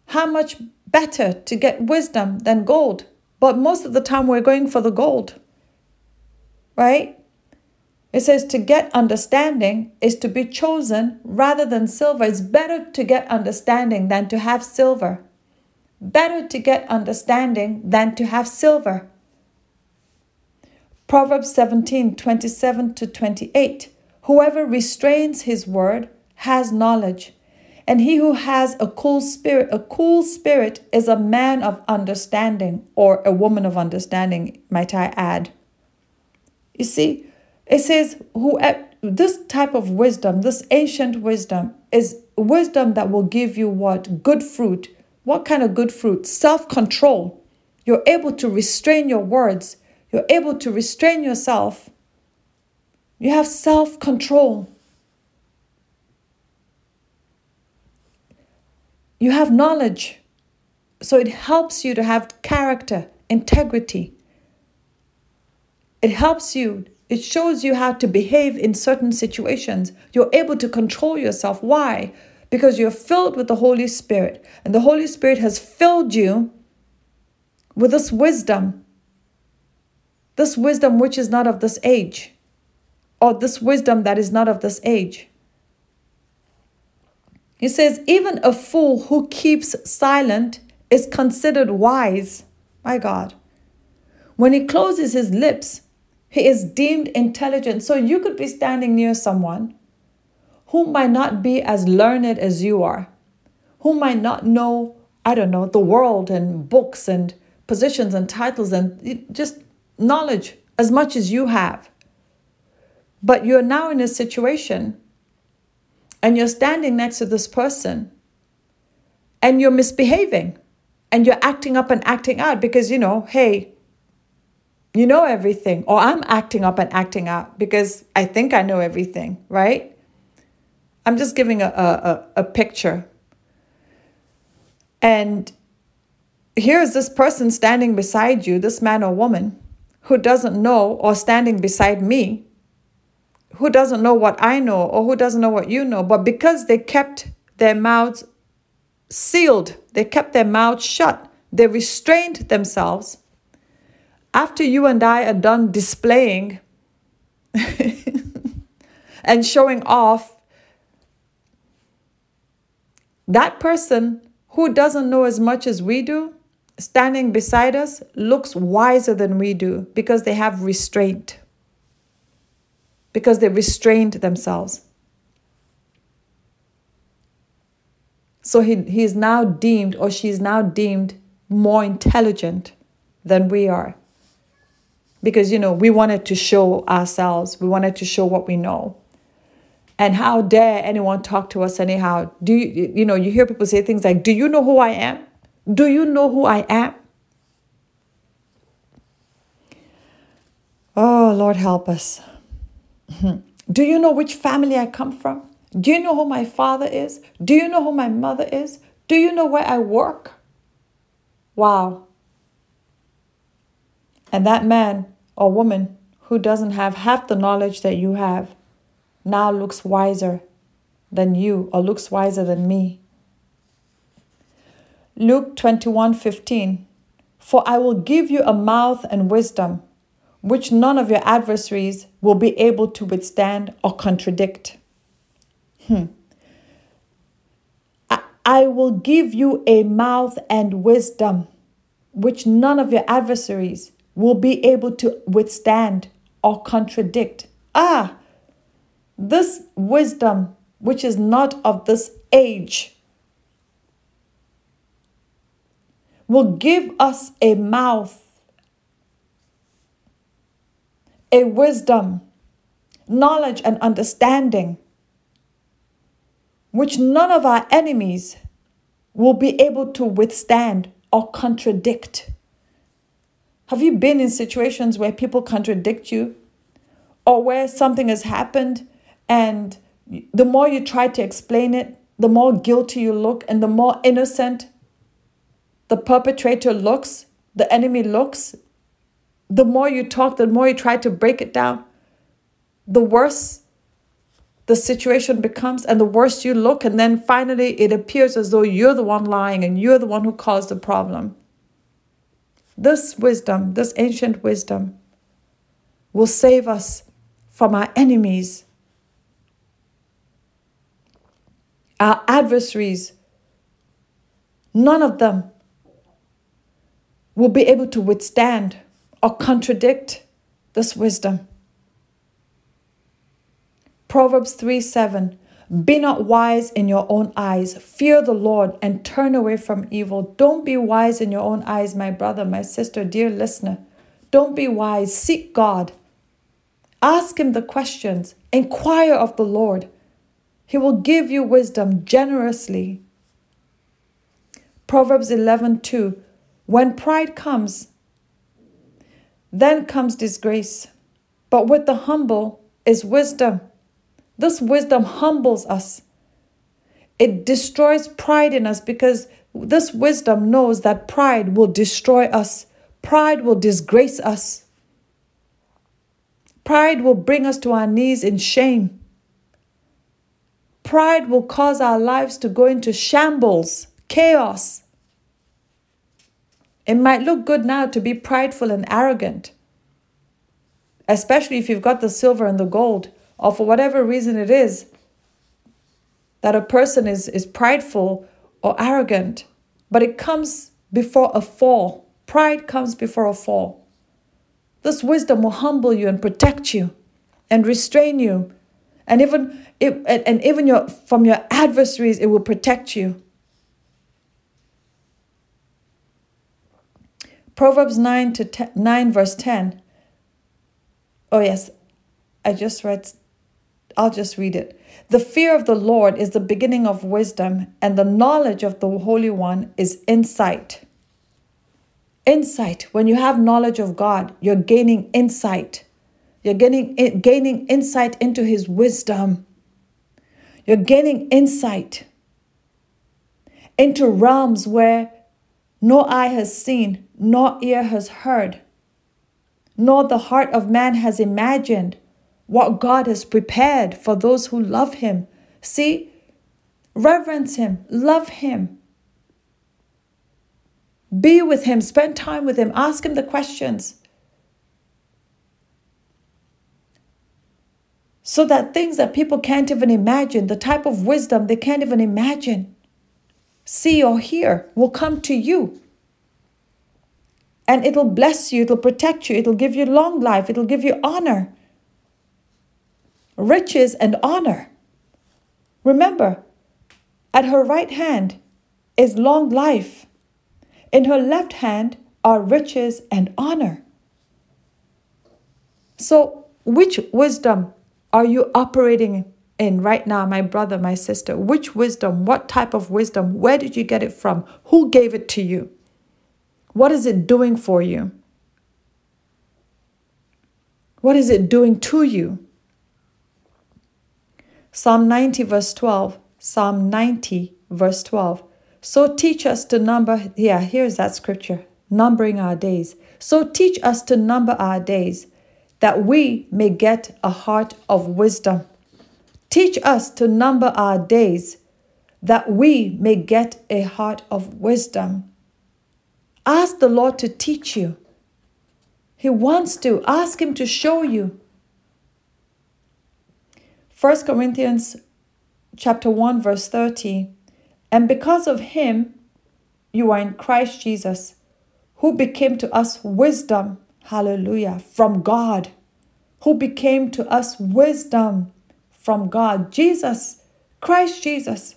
A: How much better to get wisdom than gold? But most of the time we're going for the gold. Right? It says to get understanding is to be chosen rather than silver. It's better to get understanding than to have silver. Better to get understanding than to have silver. Proverbs 17 27 to 28. Whoever restrains his word has knowledge, and he who has a cool spirit, a cool spirit is a man of understanding, or a woman of understanding, might I add. You see, it says, who this type of wisdom, this ancient wisdom, is wisdom that will give you what? Good fruit. What kind of good fruit? Self control. You're able to restrain your words you're able to restrain yourself. You have self You have knowledge. So it helps you to have character, integrity. It helps you, it shows you how to behave in certain situations. You're able to control yourself. Why? Because you're filled with the Holy Spirit, and the Holy Spirit has filled you with this wisdom this wisdom which is not of this age, or this wisdom that is not of this age. He says, even a fool who keeps silent is considered wise. My God. When he closes his lips, he is deemed intelligent. So you could be standing near someone who might not be as learned as you are, who might not know, I don't know, the world and books and positions and titles and just knowledge as much as you have. But you're now in a situation and you're standing next to this person and you're misbehaving and you're acting up and acting out because, you know, hey, you know everything, or I'm acting up and acting out because I think I know everything, right? I'm just giving a, a, a picture. And here's this person standing beside you, this man or woman, who doesn't know, or standing beside me, who doesn't know what I know, or who doesn't know what you know. But because they kept their mouths sealed, they kept their mouths shut, they restrained themselves. After you and I are done displaying and showing off, that person who doesn't know as much as we do standing beside us looks wiser than we do because they have restraint, because they restrained themselves. So he, he is now deemed, or she is now deemed, more intelligent than we are. Because, you know, we wanted to show ourselves, we wanted to show what we know. And how dare anyone talk to us anyhow? Do you, you know, you hear people say things like, Do you know who I am? Do you know who I am? Oh, Lord, help us. Do you know which family I come from? Do you know who my father is? Do you know who my mother is? Do you know where I work? Wow. And that man or woman who doesn't have half the knowledge that you have now looks wiser than you or looks wiser than me. Luke 21 15. For I will give you a mouth and wisdom, which none of your adversaries will be able to withstand or contradict. Hmm. I, I will give you a mouth and wisdom, which none of your adversaries will be able to withstand or contradict. Ah, this wisdom, which is not of this age, will give us a mouth, a wisdom, knowledge, and understanding, which none of our enemies will be able to withstand or contradict. Have you been in situations where people contradict you or where something has happened and the more you try to explain it, the more guilty you look and the more innocent the perpetrator looks, the enemy looks, the more you talk, the more you try to break it down, the worse the situation becomes and the worse you look. And then finally, it appears as though you're the one lying and you're the one who caused the problem. This wisdom, this ancient wisdom, will save us from our enemies, our adversaries. None of them will be able to withstand or contradict this wisdom. Proverbs 3 7. Be not wise in your own eyes. Fear the Lord and turn away from evil. Don't be wise in your own eyes, my brother, my sister, dear listener. Don't be wise. Seek God. Ask Him the questions. Inquire of the Lord. He will give you wisdom generously. Proverbs 11 2. When pride comes, then comes disgrace. But with the humble is wisdom. This wisdom humbles us. It destroys pride in us because this wisdom knows that pride will destroy us, pride will disgrace us. Pride will bring us to our knees in shame. Pride will cause our lives to go into shambles, chaos. It might look good now to be prideful and arrogant, especially if you've got the silver and the gold, or for whatever reason it is that a person is, is prideful or arrogant, but it comes before a fall. Pride comes before a fall. This wisdom will humble you and protect you and restrain you. And even, it and even your, from your adversaries, it will protect you. Proverbs 9 to 10, 9 verse 10. Oh yes, I just read I'll just read it. The fear of the Lord is the beginning of wisdom, and the knowledge of the Holy One is insight. insight. When you have knowledge of God, you're gaining insight. You're gaining, eh, gaining insight into His wisdom. You're gaining insight into realms where no eye has seen, nor ear has heard, nor the heart of man has imagined what God has prepared for those who love Him. See, reverence Him, love Him, be with Him, spend time with Him, ask Him the questions. So that things that people can't even imagine, the type of wisdom they can't even imagine, see or hear, will come to you. And it'll bless you, it'll protect you, it'll give you long life, it'll give you honor, riches, and honor. Remember, at her right hand is long life, in her left hand are riches and honor. So, which wisdom are you operating in right now, my brother, my sister? Which wisdom? What type of wisdom? Where did you get it from? Who gave it to you? What is it doing for you? What is it doing to you? Psalm 90, verse 12. Psalm 90, verse 12. So teach us to number, yeah, here's that scripture, numbering our days. So teach us to number our days, that we may get a heart of wisdom. Teach us to number our days, that we may get a heart of wisdom. Ask the Lord to teach you. He wants to. Ask Him to show you. 1 Corinthians chapter 1 verse 30 and because of him you are in Christ Jesus who became to us wisdom hallelujah from God who became to us wisdom from God Jesus Christ Jesus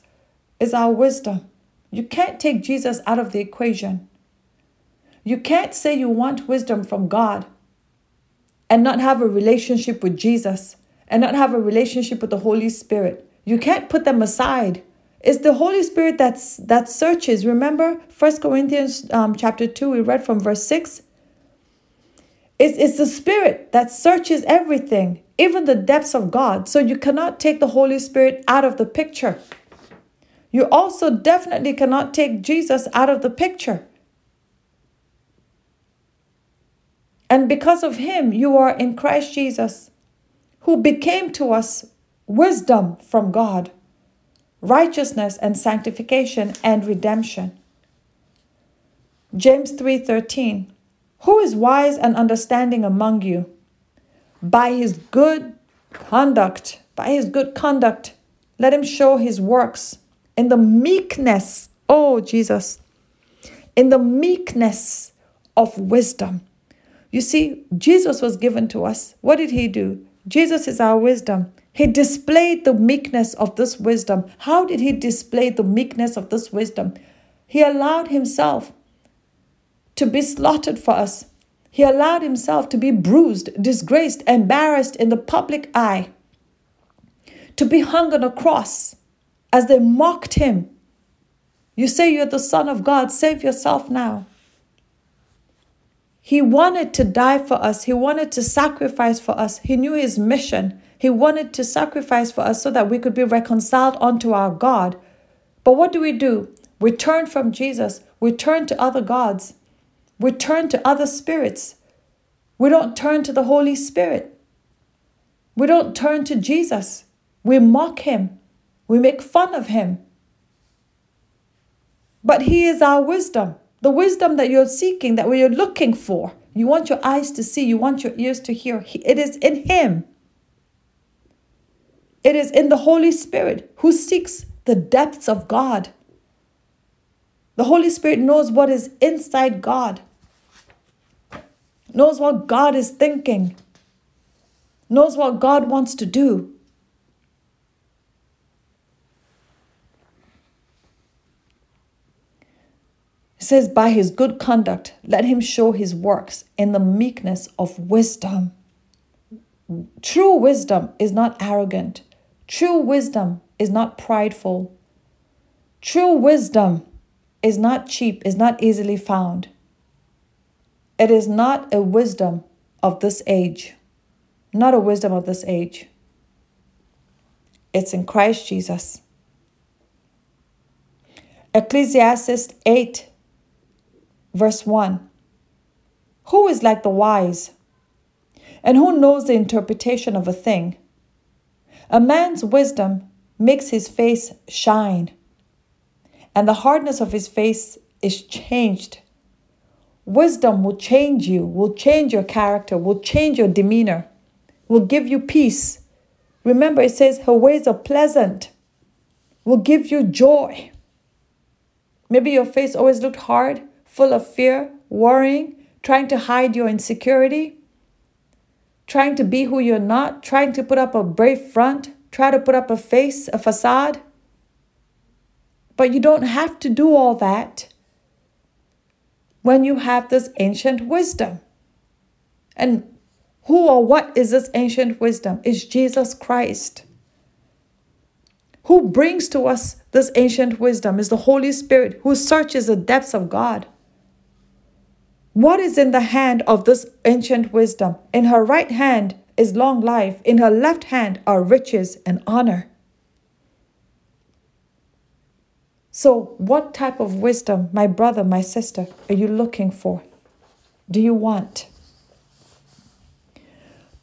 A: is our wisdom you can't take Jesus out of the equation you can't say you want wisdom from God and not have a relationship with Jesus and not have a relationship with the Holy Spirit. You can't put them aside. It's the Holy Spirit that's that searches. Remember First Corinthians um, chapter 2, we read from verse 6. It's, it's the Spirit that searches everything, even the depths of God. So you cannot take the Holy Spirit out of the picture. You also definitely cannot take Jesus out of the picture. And because of him, you are in Christ Jesus, who became to us wisdom from God, righteousness and sanctification and redemption. James 3:13 Who is wise and understanding among you? By his good conduct, by his good conduct, let him show his works in the meekness, oh Jesus, in the meekness of wisdom. You see, Jesus was given to us. What did he do? Jesus is our wisdom. He displayed the meekness of this wisdom. How did he display the meekness of this wisdom? He allowed himself to be slaughtered for us. He allowed himself to be bruised, disgraced, embarrassed in the public eye, to be hung on a cross as they mocked him. You say you're the Son of God, save yourself now. He wanted to die for us. He wanted to sacrifice for us. He knew his mission. He wanted to sacrifice for us so that we could be reconciled unto our God. But what do we do? We turn from Jesus. We turn to other gods. We turn to other spirits. We don't turn to the Holy Spirit. We don't turn to Jesus. We mock him. We make fun of him. But he is our wisdom. The wisdom that you're seeking, that you're looking for. You want your eyes to see, you want your ears to hear. It is in Him. It is in the Holy Spirit who seeks the depths of God. The Holy Spirit knows what is inside God, knows what God is thinking, knows what God wants to do. It says, By his good conduct, let him show his works in the meekness of wisdom. True wisdom is not arrogant. True wisdom is not prideful. True wisdom is not cheap, is not easily found. It is not a wisdom of this age, not a wisdom of this age. It's in Christ Jesus. Ecclesiastes 8, verse 1. Who is like the wise? And who knows the interpretation of a thing? A man's wisdom makes his face shine, and the hardness of his face is changed. Wisdom will change you, will change your character, will change your demeanor, will give you peace. Remember, it says her ways are pleasant, will give you joy. Maybe your face always looked hard, full of fear, worrying, trying to hide your insecurity, trying to be who you're not, trying to put up a brave front, try to put up a face, a facade. But you don't have to do all that when you have this ancient wisdom. And who or what is this ancient wisdom? Is Jesus Christ. Who brings to us this ancient wisdom is the Holy Spirit who searches the depths of God. What is in the hand of this ancient wisdom? In her right hand is long life, in her left hand are riches and honor. So, what type of wisdom, my brother, my sister, are you looking for? Do you want?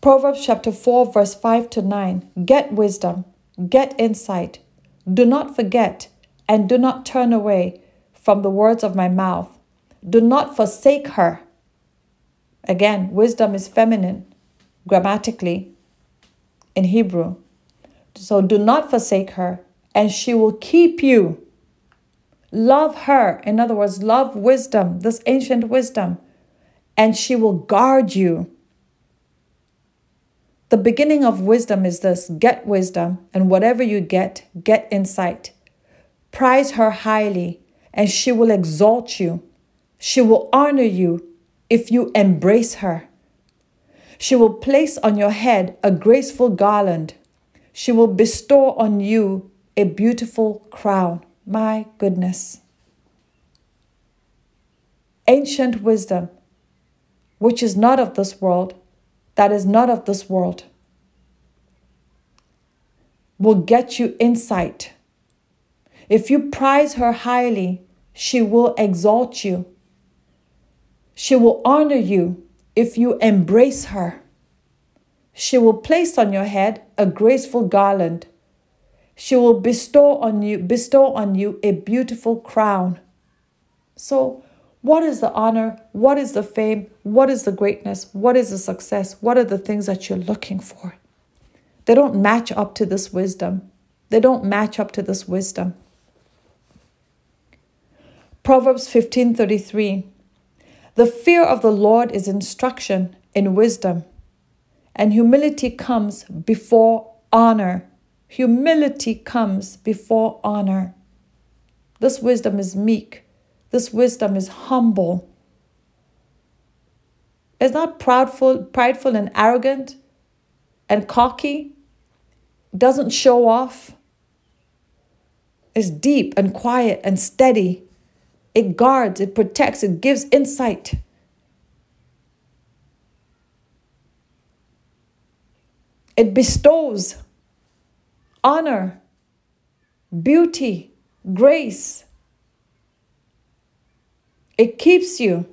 A: Proverbs chapter 4, verse 5 to 9. Get wisdom, get insight. Do not forget and do not turn away from the words of my mouth. Do not forsake her. Again, wisdom is feminine grammatically in Hebrew. So do not forsake her, and she will keep you. Love her. In other words, love wisdom, this ancient wisdom, and she will guard you. The beginning of wisdom is this get wisdom, and whatever you get, get insight. Prize her highly, and she will exalt you. She will honor you if you embrace her. She will place on your head a graceful garland. She will bestow on you a beautiful crown. My goodness. Ancient wisdom, which is not of this world, that is not of this world, will get you insight. If you prize her highly, she will exalt you. She will honor you if you embrace her. She will place on your head a graceful garland. She will bestow on you bestow on you a beautiful crown. So, what is the honor? What is the fame? What is the greatness? What is the success? What are the things that you're looking for? They don't match up to this wisdom. They don't match up to this wisdom. Proverbs 15:33 the fear of the Lord is instruction in wisdom, and humility comes before honor. Humility comes before honor. This wisdom is meek. This wisdom is humble. It's not proudful, prideful and arrogant and cocky. Doesn't show off. It's deep and quiet and steady. It guards, it protects, it gives insight. It bestows honor, beauty, grace. It keeps you.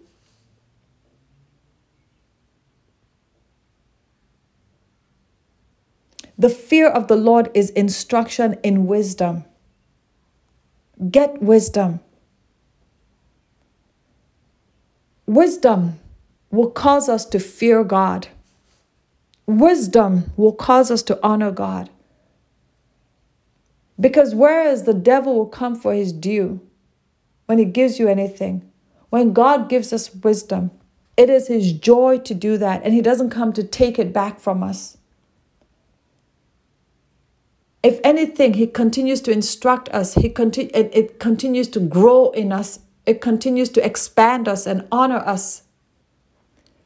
A: The fear of the Lord is instruction in wisdom. Get wisdom. Wisdom will cause us to fear God. Wisdom will cause us to honor God. Because whereas the devil will come for his due when he gives you anything, when God gives us wisdom, it is his joy to do that, and he doesn't come to take it back from us. If anything, he continues to instruct us, he conti- it, it continues to grow in us. It continues to expand us and honor us,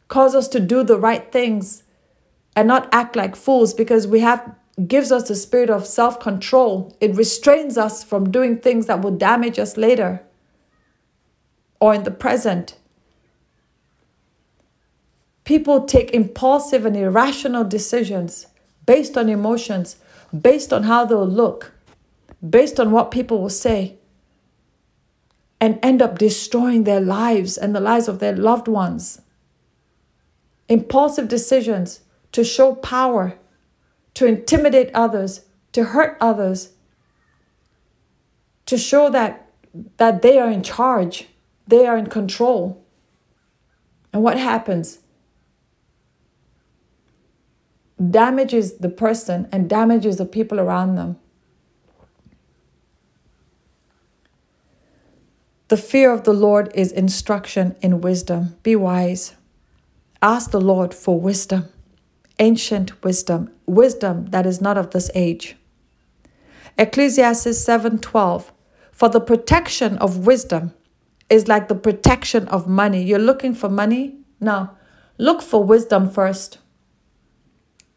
A: cause us to do the right things and not act like fools because we have gives us the spirit of self-control. It restrains us from doing things that will damage us later or in the present. People take impulsive and irrational decisions based on emotions, based on how they'll look, based on what people will say, and end up destroying their lives and the lives of their loved ones. Impulsive decisions to show power, to intimidate others, to hurt others, to show that, that they are in charge, they are in control. And what happens? Damages the person and damages the people around them. The fear of the Lord is instruction in wisdom. Be wise. Ask the Lord for wisdom, ancient wisdom, wisdom that is not of this age. Ecclesiastes 7:12 For the protection of wisdom is like the protection of money. You're looking for money? Now, look for wisdom first.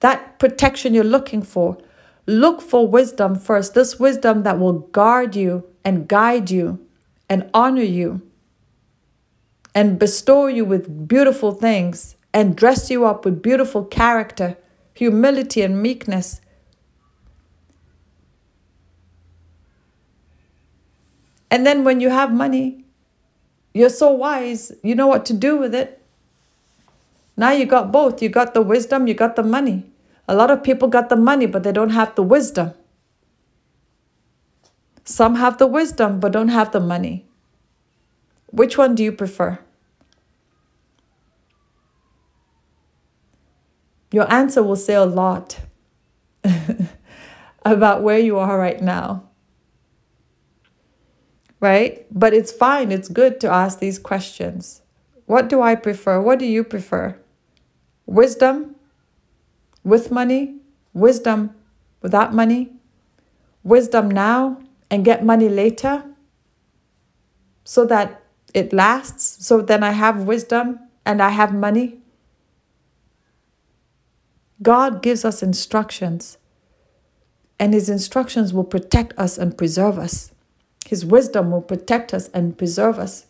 A: That protection you're looking for, look for wisdom first. This wisdom that will guard you and guide you and honor you and bestow you with beautiful things and dress you up with beautiful character, humility, and meekness. And then when you have money, you're so wise, you know what to do with it. Now you got both. You got the wisdom, you got the money. A lot of people got the money, but they don't have the wisdom. Some have the wisdom, but don't have the money. Which one do you prefer? Your answer will say a lot about where you are right now right? But it's fine, it's good to ask these questions. What do I prefer? What do you prefer? Wisdom with money? Wisdom without money? Wisdom now and get money later so that it lasts? So then I have wisdom and I have money? God gives us instructions, and His instructions will protect us and preserve us. His wisdom will protect us and preserve us.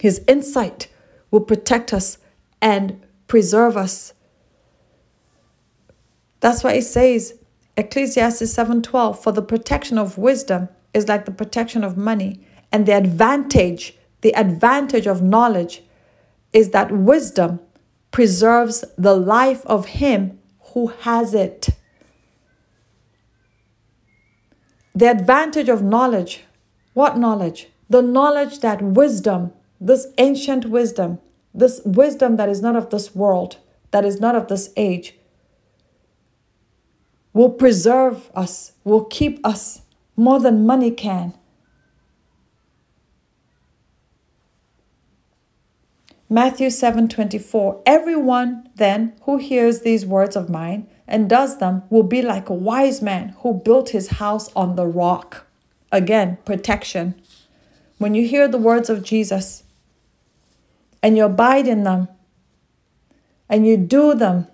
A: His insight will protect us and preserve us. That's why it says, Ecclesiastes 7:12, for the protection of wisdom is like the protection of money, and the advantage, the advantage of knowledge is that wisdom preserves the life of him who has it. The advantage of knowledge what knowledge? The knowledge that wisdom, this ancient wisdom, this wisdom that is not of this world, that is not of this age, will preserve us, will keep us more than money can. Matthew 7:24 Everyone then who hears these words of mine and does them will be like a wise man who built his house on the rock. Again, protection. When you hear the words of Jesus and you abide in them and you do them,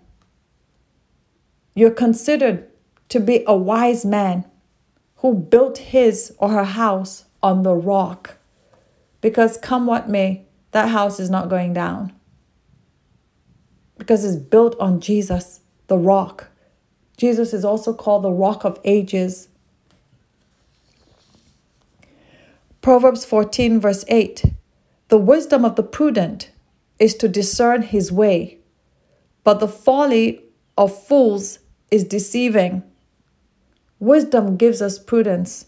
A: you're considered to be a wise man who built his or her house on the rock. Because come what may, that house is not going down. Because it's built on Jesus, the rock. Jesus is also called the rock of ages. Proverbs 14, verse 8 The wisdom of the prudent is to discern his way, but the folly of fools is deceiving. Wisdom gives us prudence.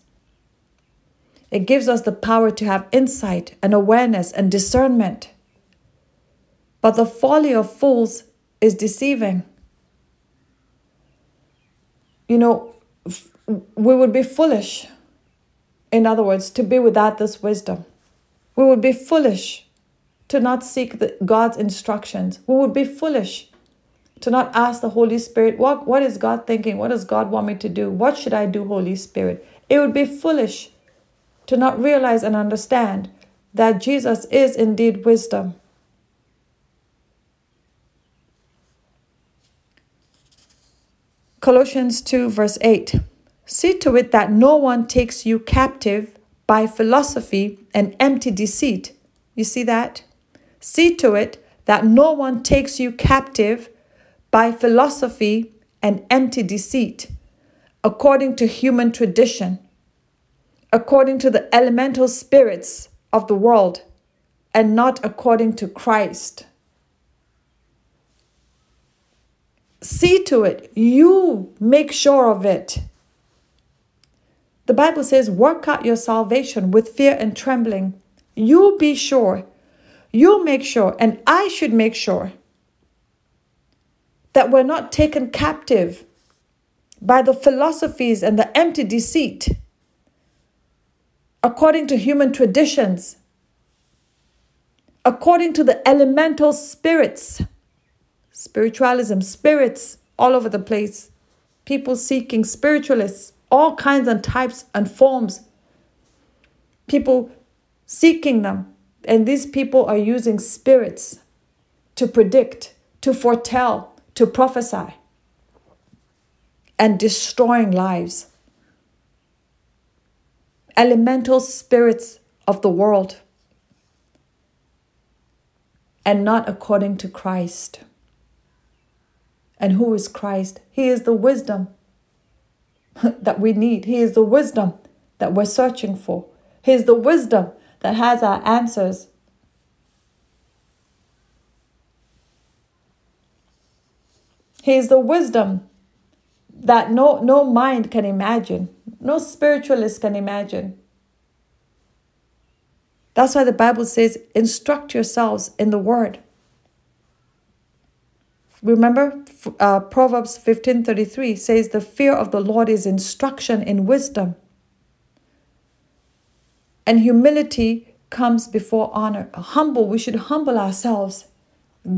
A: It gives us the power to have insight and awareness and discernment. But the folly of fools is deceiving. You know, we would be foolish in other words, to be without this wisdom. We would be foolish to not seek the, God's instructions. We would be foolish to not ask the Holy Spirit, what, what is God thinking? What does God want me to do? What should I do, Holy Spirit? It would be foolish to not realize and understand that Jesus is indeed wisdom. Colossians 2, verse 8. See to it that no one takes you captive by philosophy and empty deceit. You see that? See to it that no one takes you captive by philosophy and empty deceit, according to human tradition, according to the elemental spirits of the world, and not according to Christ. See to it, you make sure of it. The Bible says, work out your salvation with fear and trembling. You be sure, you make sure, and I should make sure that we're not taken captive by the philosophies and the empty deceit according to human traditions, according to the elemental spirits, spiritualism, spirits all over the place, people seeking spiritualists, all kinds and types and forms, people seeking them. And these people are using spirits to predict, to foretell, to prophesy and destroying lives. Elemental spirits of the world and not according to Christ. And who is Christ? He is the wisdom that we need. He is the wisdom that we're searching for. He is the wisdom that has our answers He is the wisdom that no, no mind can imagine, no spiritualist can imagine. That's why the Bible says, instruct yourselves in the word. Remember, uh, Proverbs 15:33 says, "The fear of the Lord is instruction in wisdom." And humility comes before honor. Humble, we should humble ourselves.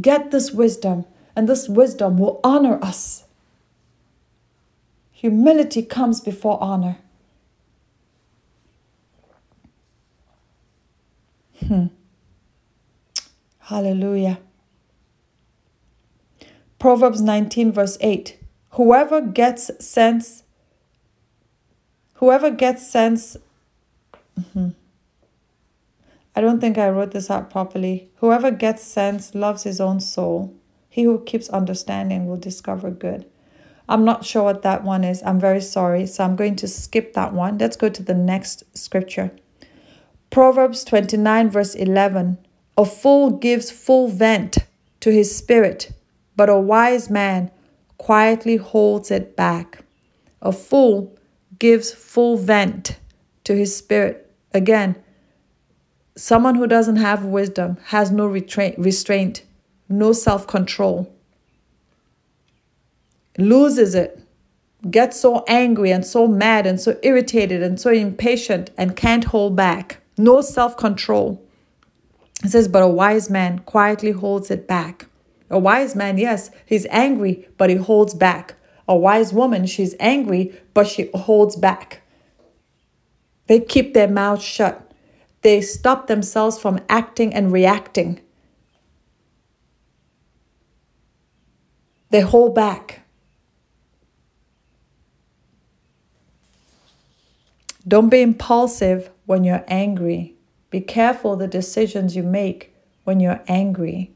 A: Get this wisdom and this wisdom will honor us. Humility comes before honor. Hmm. Hallelujah. Proverbs 19, verse 8 Whoever gets sense, whoever gets sense, mm-hmm. I don't think I wrote this out properly. Whoever gets sense loves his own soul. He who keeps understanding will discover good. I'm not sure what that one is. I'm very sorry. So I'm going to skip that one. Let's go to the next scripture. Proverbs 29, verse 11. A fool gives full vent to his spirit, but a wise man quietly holds it back. A fool gives full vent to his spirit. Again, someone who doesn't have wisdom has no restraint no self control, loses it, gets so angry and so mad and so irritated and so impatient and can't hold back, no self control. It says, but a wise man quietly holds it back. A wise man, yes, he's angry, but he holds back. A wise woman, she's angry, but she holds back. They keep their mouths shut. They stop themselves from acting and reacting. They hold back. Don't be impulsive when you're angry. Be careful the decisions you make when you're angry.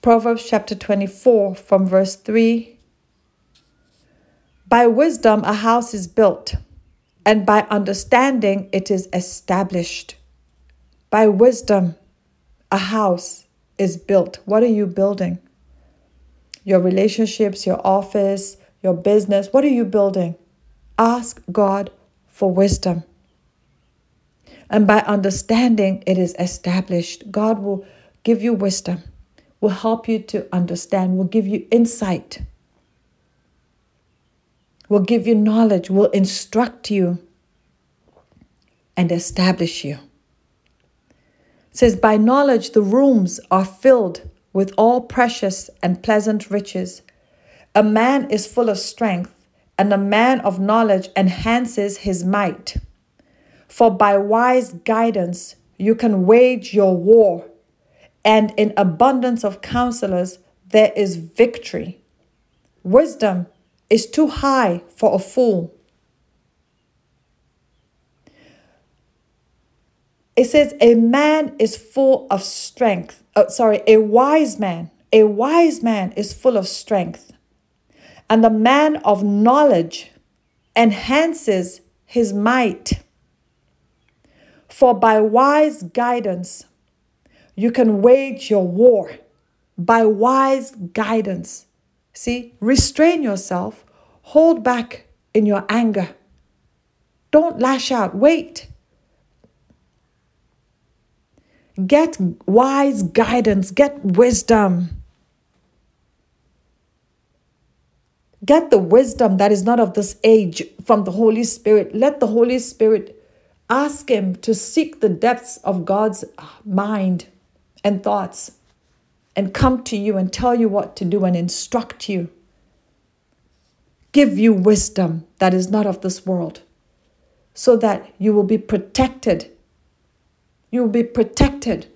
A: Proverbs chapter 24, from verse 3 By wisdom a house is built, and by understanding it is established. By wisdom a house is built. What are you building? your relationships, your office, your business. What are you building? Ask God for wisdom. And by understanding, it is established. God will give you wisdom, will help you to understand, will give you insight, will give you knowledge, will instruct you and establish you. It says, By knowledge, the rooms are filled with all precious and pleasant riches. A man is full of strength, and a man of knowledge enhances his might. For by wise guidance you can wage your war, and in abundance of counselors there is victory. Wisdom is too high for a fool. it says, a man is full of strength. Oh, sorry, a wise man. A wise man is full of strength. And the man of knowledge enhances his might. For by wise guidance, you can wage your war. By wise guidance. See, restrain yourself, hold back in your anger. Don't lash out, wait. Get wise guidance, get wisdom. Get the wisdom that is not of this age from the Holy Spirit. Let the Holy Spirit ask Him to seek the depths of God's mind and thoughts and come to you and tell you what to do and instruct you. Give you wisdom that is not of this world so that you will be protected you will be protected.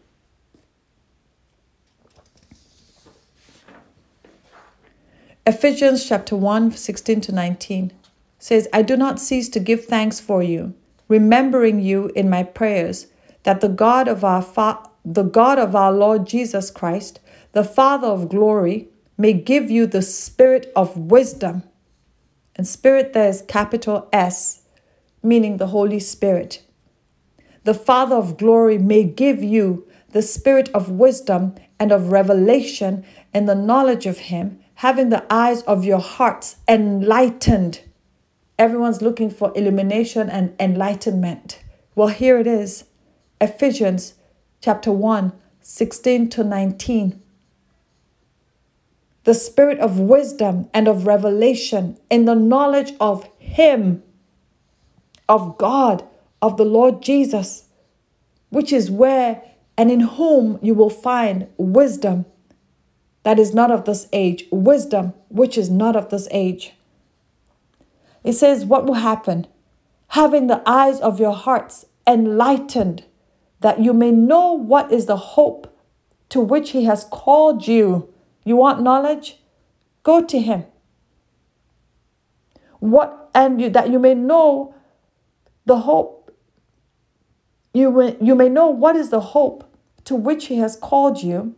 A: Ephesians chapter 1, 16 to 19 says, I do not cease to give thanks for you, remembering you in my prayers, that the God of our fa- the God of our Lord Jesus Christ, the Father of glory, may give you the spirit of wisdom. And spirit there is capital S, meaning the Holy Spirit the Father of glory may give you the spirit of wisdom and of revelation and the knowledge of Him, having the eyes of your hearts enlightened. Everyone's looking for illumination and enlightenment. Well, here it is Ephesians chapter 1, 16 to 19. The spirit of wisdom and of revelation in the knowledge of Him, of God of the Lord Jesus, which is where and in whom you will find wisdom that is not of this age, wisdom which is not of this age. It says, What will happen? Having the eyes of your hearts enlightened, that you may know what is the hope to which He has called you. You want knowledge? Go to Him. What and you, that you may know the hope you, you may know what is the hope to which He has called you,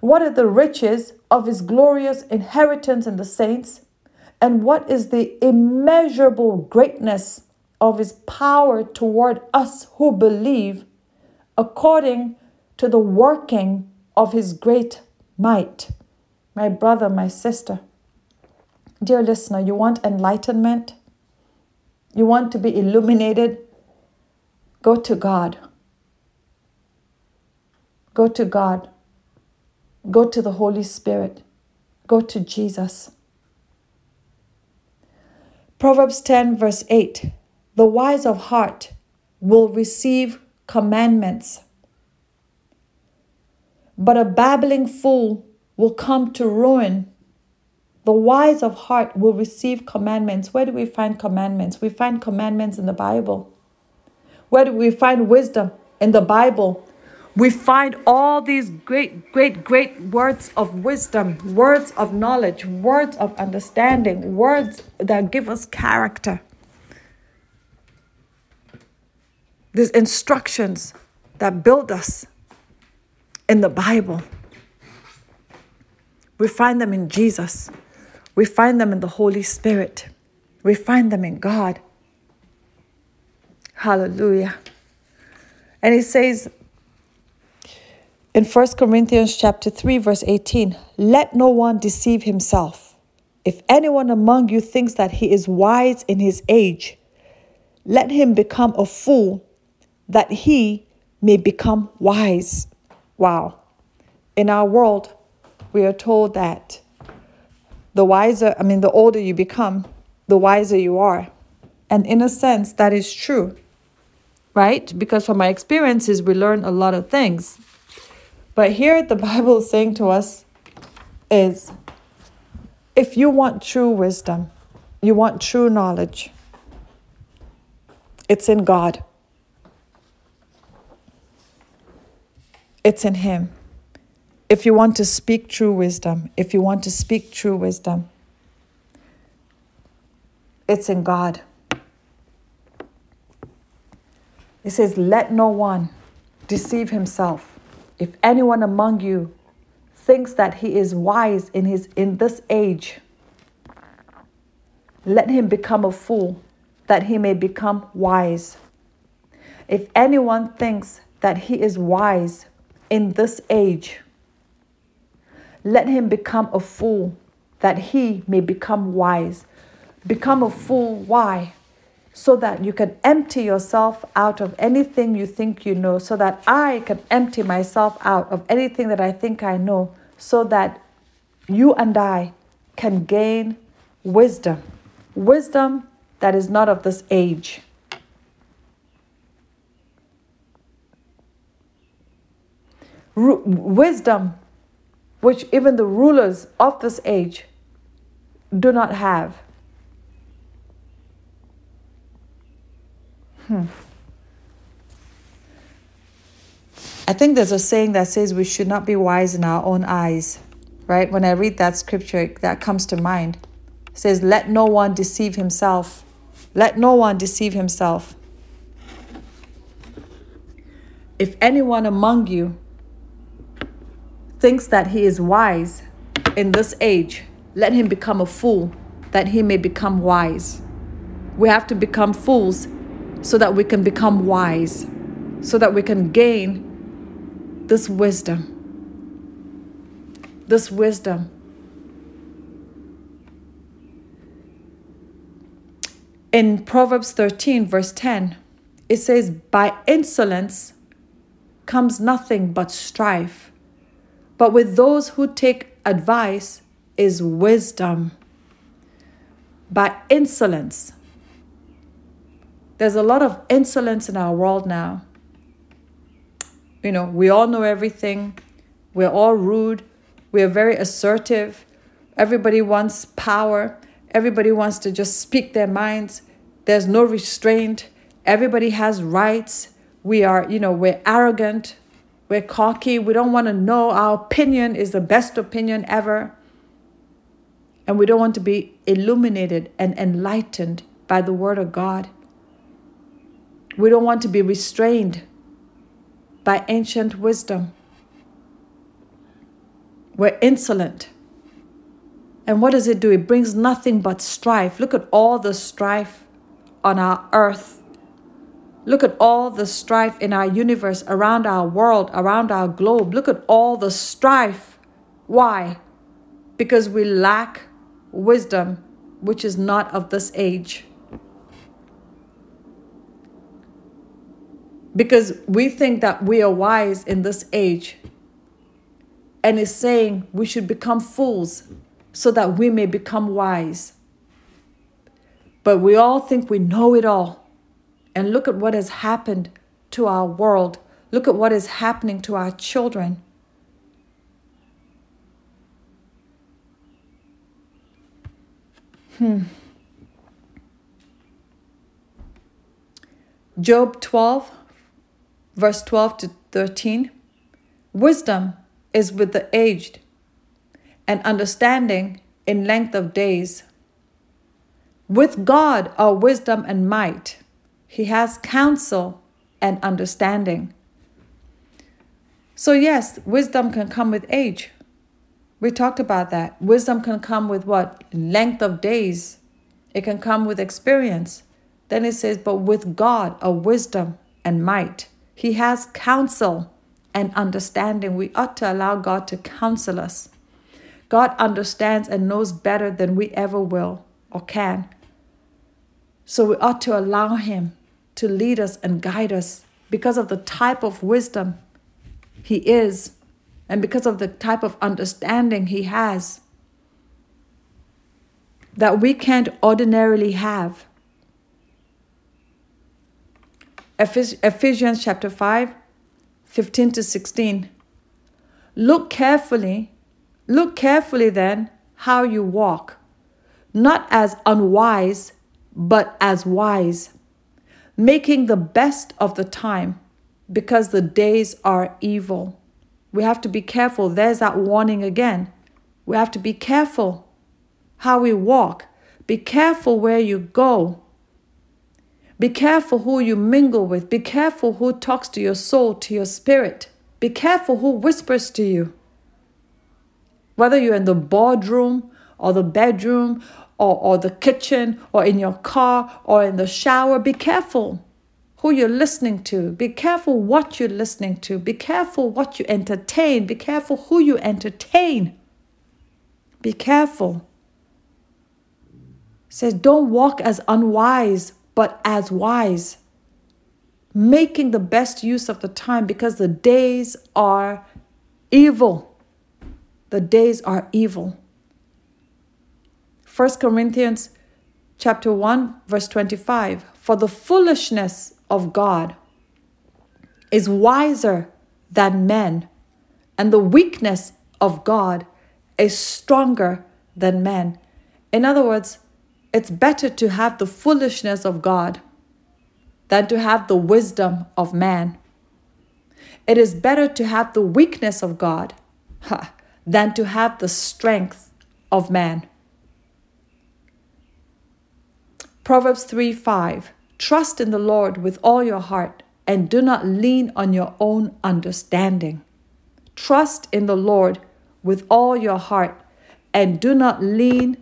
A: what are the riches of His glorious inheritance in the saints, and what is the immeasurable greatness of His power toward us who believe, according to the working of His great might. My brother, my sister, dear listener, you want enlightenment? You want to be illuminated? Go to God. Go to God. Go to the Holy Spirit. Go to Jesus. Proverbs 10, verse 8 The wise of heart will receive commandments, but a babbling fool will come to ruin. The wise of heart will receive commandments. Where do we find commandments? We find commandments in the Bible. Where do we find wisdom? In the Bible. We find all these great, great, great words of wisdom, words of knowledge, words of understanding, words that give us character. These instructions that build us in the Bible. We find them in Jesus. We find them in the Holy Spirit. We find them in God. Hallelujah. And he says in 1 Corinthians chapter 3 verse 18, let no one deceive himself. If anyone among you thinks that he is wise in his age, let him become a fool that he may become wise. Wow. In our world, we are told that the wiser, I mean, the older you become, the wiser you are. And in a sense, that is true right? Because from my experiences, we learn a lot of things. But here, the Bible is saying to us is if you want true wisdom, you want true knowledge, it's in God. It's in Him. If you want to speak true wisdom, if you want to speak true wisdom, it's in God. It says, Let no one deceive himself. If anyone among you thinks that he is wise in, his, in this age, let him become a fool, that he may become wise. If anyone thinks that he is wise in this age, let him become a fool, that he may become wise. Become a fool, why? So that you can empty yourself out of anything you think you know, so that I can empty myself out of anything that I think I know, so that you and I can gain wisdom. Wisdom that is not of this age. Wisdom which even the rulers of this age do not have. Hmm. I think there's a saying that says we should not be wise in our own eyes, right? When I read that scripture, that comes to mind. It says, Let no one deceive himself. Let no one deceive himself. If anyone among you thinks that he is wise in this age, let him become a fool that he may become wise. We have to become fools so that we can become wise, so that we can gain this wisdom. This wisdom. In Proverbs 13, verse 10, it says, By insolence comes nothing but strife but with those who take advice is wisdom. By insolence. There's a lot of insolence in our world now. You know, we all know everything. We're all rude. We're very assertive. Everybody wants power. Everybody wants to just speak their minds. There's no restraint. Everybody has rights. We are, you know, we're arrogant. We're cocky. We don't want to know our opinion is the best opinion ever. And we don't want to be illuminated and enlightened by the Word of God. We don't want to be restrained by ancient wisdom. We're insolent. And what does it do? It brings nothing but strife. Look at all the strife on our earth Look at all the strife in our universe, around our world, around our globe. Look at all the strife. Why? Because we lack wisdom, which is not of this age. Because we think that we are wise in this age. And is saying we should become fools so that we may become wise. But we all think we know it all. And look at what has happened to our world. Look at what is happening to our children. Hmm. Job 12, verse 12 to 13. Wisdom is with the aged, and understanding in length of days. With God are wisdom and might. He has counsel and understanding. So, yes, wisdom can come with age. We talked about that. Wisdom can come with what? Length of days. It can come with experience. Then it says, but with God, a wisdom and might. He has counsel and understanding. We ought to allow God to counsel us. God understands and knows better than we ever will or can. So we ought to allow Him to lead us and guide us because of the type of wisdom He is and because of the type of understanding He has that we can't ordinarily have. Ephesians chapter 5, 15 to 16. Look carefully, look carefully then how you walk, not as unwise, but as wise making the best of the time because the days are evil. We have to be careful. There's that warning again. We have to be careful how we walk. Be careful where you go. Be careful who you mingle with. Be careful who talks to your soul, to your spirit. Be careful who whispers to you. Whether you're in the boardroom or the bedroom or, or the kitchen or in your car or in the shower, be careful who you're listening to. Be careful what you're listening to. Be careful what you entertain. Be careful who you entertain. Be careful. It says, don't walk as unwise, but as wise. Making the best use of the time because the days are evil. The days are evil. 1 Corinthians chapter 1 verse 25 for the foolishness of God is wiser than men, and the weakness of God is stronger than men. In other words, it's better to have the foolishness of God than to have the wisdom of man. It is better to have the weakness of God ha, than to have the strength of man. Proverbs 3 5 Trust in the Lord with all your heart and do not lean on your own understanding. Trust in the Lord with all your heart and do not lean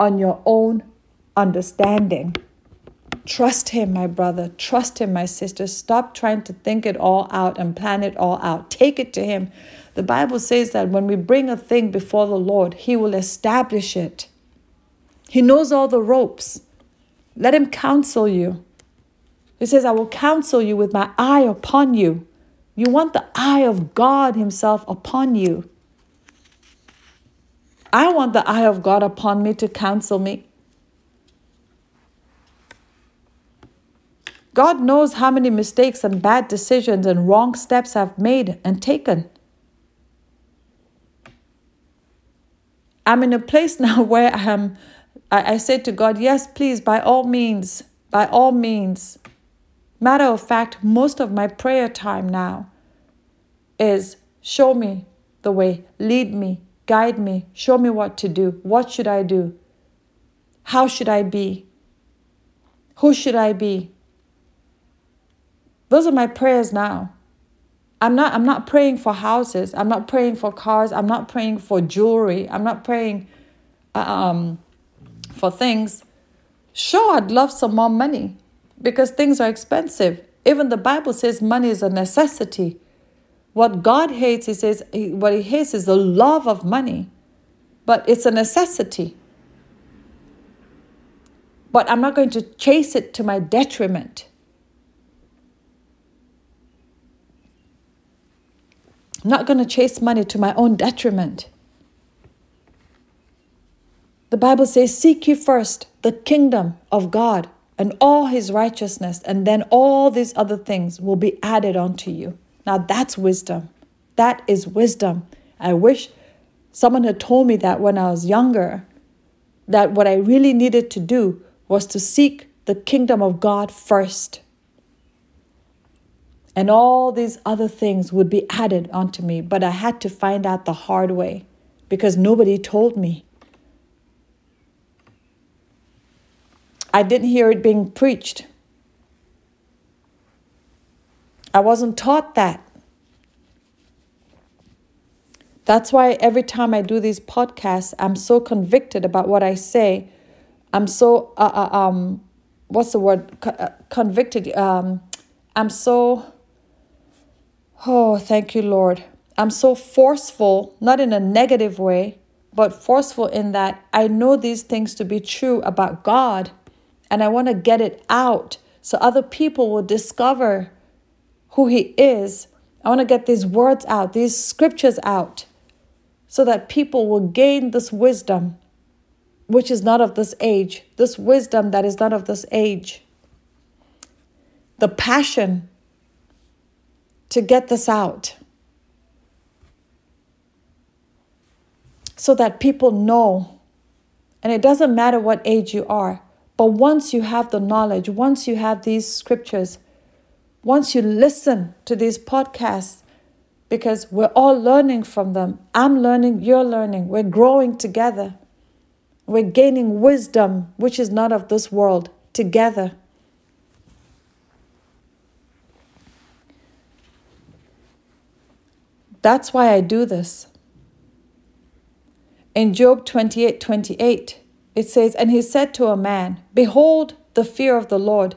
A: on your own understanding. Trust Him, my brother. Trust Him, my sister. Stop trying to think it all out and plan it all out. Take it to Him. The Bible says that when we bring a thing before the Lord, He will establish it. He knows all the ropes. Let him counsel you. He says, I will counsel you with my eye upon you. You want the eye of God Himself upon you. I want the eye of God upon me to counsel me. God knows how many mistakes and bad decisions and wrong steps I've made and taken. I'm in a place now where I am I, I said to God, Yes, please, by all means, by all means. Matter of fact, most of my prayer time now is show me the way, lead me, guide me, show me what to do. What should I do? How should I be? Who should I be? Those are my prayers now. I'm not I'm not praying for houses. I'm not praying for cars. I'm not praying for jewelry. I'm not praying um for things, sure, I'd love some more money because things are expensive. Even the Bible says money is a necessity. What God hates, He says, what He hates is the love of money, but it's a necessity. But I'm not going to chase it to my detriment. Not going to chase money to my own detriment. The Bible says, Seek ye first the kingdom of God and all his righteousness, and then all these other things will be added unto you. Now that's wisdom. That is wisdom. I wish someone had told me that when I was younger, that what I really needed to do was to seek the kingdom of God first. And all these other things would be added onto me, but I had to find out the hard way because nobody told me. I didn't hear it being preached. I wasn't taught that. That's why every time I do these podcasts, I'm so convicted about what I say. I'm so, uh, uh, um, what's the word? Co- uh, convicted. Um, I'm so, oh, thank you, Lord. I'm so forceful, not in a negative way, but forceful in that I know these things to be true about God and I want to get it out so other people will discover who He is. I want to get these words out, these scriptures out, so that people will gain this wisdom, which is not of this age, this wisdom that is not of this age. The passion to get this out. So that people know. And it doesn't matter what age you are. But once you have the knowledge, once you have these scriptures, once you listen to these podcasts, because we're all learning from them. I'm learning, you're learning. We're growing together. We're gaining wisdom, which is not of this world, together. That's why I do this. In Job 28 28, it says, And he said to a man, Behold, the fear of the Lord,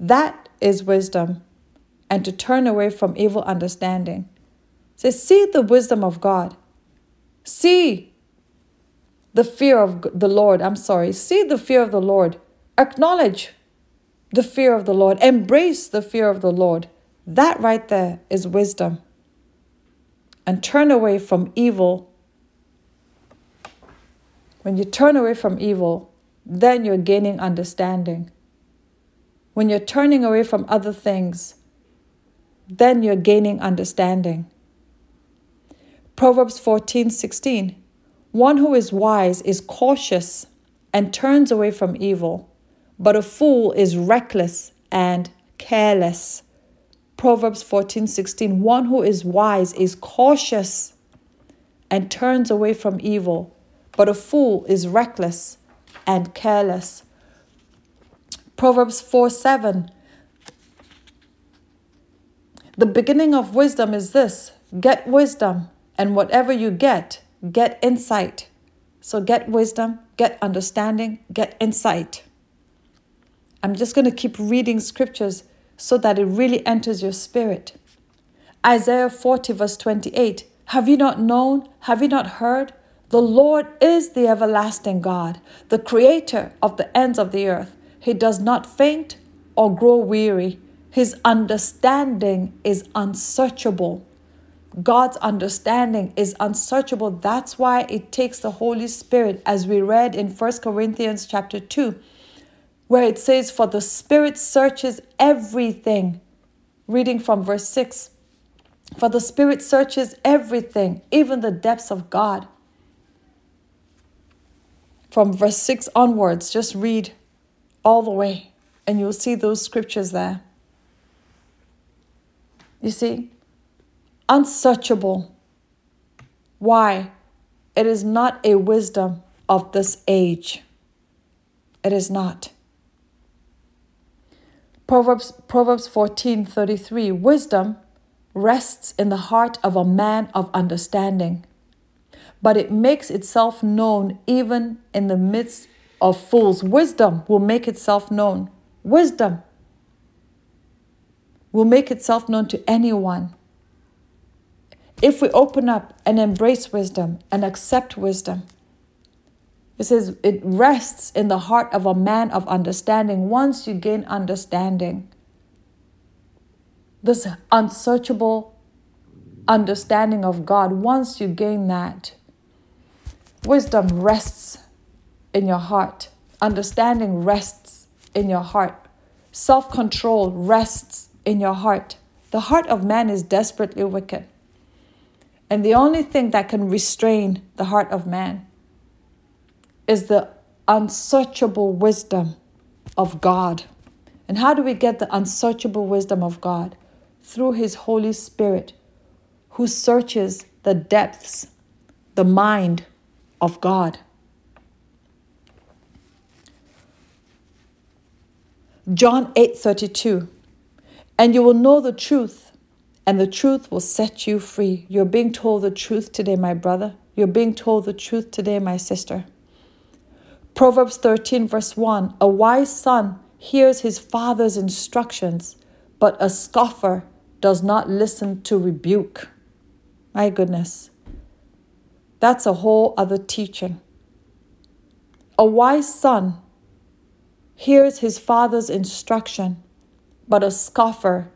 A: that is wisdom, and to turn away from evil understanding. It says, See the wisdom of God. See the fear of the Lord. I'm sorry. See the fear of the Lord. Acknowledge the fear of the Lord. Embrace the fear of the Lord. That right there is wisdom. And turn away from evil when you turn away from evil, then you're gaining understanding. When you're turning away from other things, then you're gaining understanding. Proverbs 14 16. One who is wise is cautious and turns away from evil, but a fool is reckless and careless. Proverbs 14 16. One who is wise is cautious and turns away from evil, but a fool is reckless and careless. Proverbs 4 7. The beginning of wisdom is this get wisdom, and whatever you get, get insight. So get wisdom, get understanding, get insight. I'm just going to keep reading scriptures so that it really enters your spirit. Isaiah 40, verse 28. Have you not known? Have you not heard? The Lord is the everlasting God, the creator of the ends of the earth. He does not faint or grow weary. His understanding is unsearchable. God's understanding is unsearchable. That's why it takes the Holy Spirit, as we read in 1 Corinthians chapter 2, where it says, For the Spirit searches everything. Reading from verse 6 For the Spirit searches everything, even the depths of God from verse 6 onwards, just read all the way and you'll see those scriptures there. You see, unsearchable. Why? It is not a wisdom of this age. It is not. Proverbs Proverbs 14:33 Wisdom rests in the heart of a man of understanding but it makes itself known even in the midst of fools. Wisdom will make itself known. Wisdom will make itself known to anyone. If we open up and embrace wisdom and accept wisdom, it says it rests in the heart of a man of understanding once you gain understanding. This unsearchable understanding of God, once you gain that, Wisdom rests in your heart. Understanding rests in your heart. Self control rests in your heart. The heart of man is desperately wicked. And the only thing that can restrain the heart of man is the unsearchable wisdom of God. And how do we get the unsearchable wisdom of God? Through His Holy Spirit, who searches the depths, the mind, of God. John 8:32 And you will know the truth and the truth will set you free. You're being told the truth today, my brother. You're being told the truth today, my sister. Proverbs 13, verse 1 A wise son hears his father's instructions, but a scoffer does not listen to rebuke. My goodness. That's a whole other teaching. A wise son hears his father's instruction, but a scoffer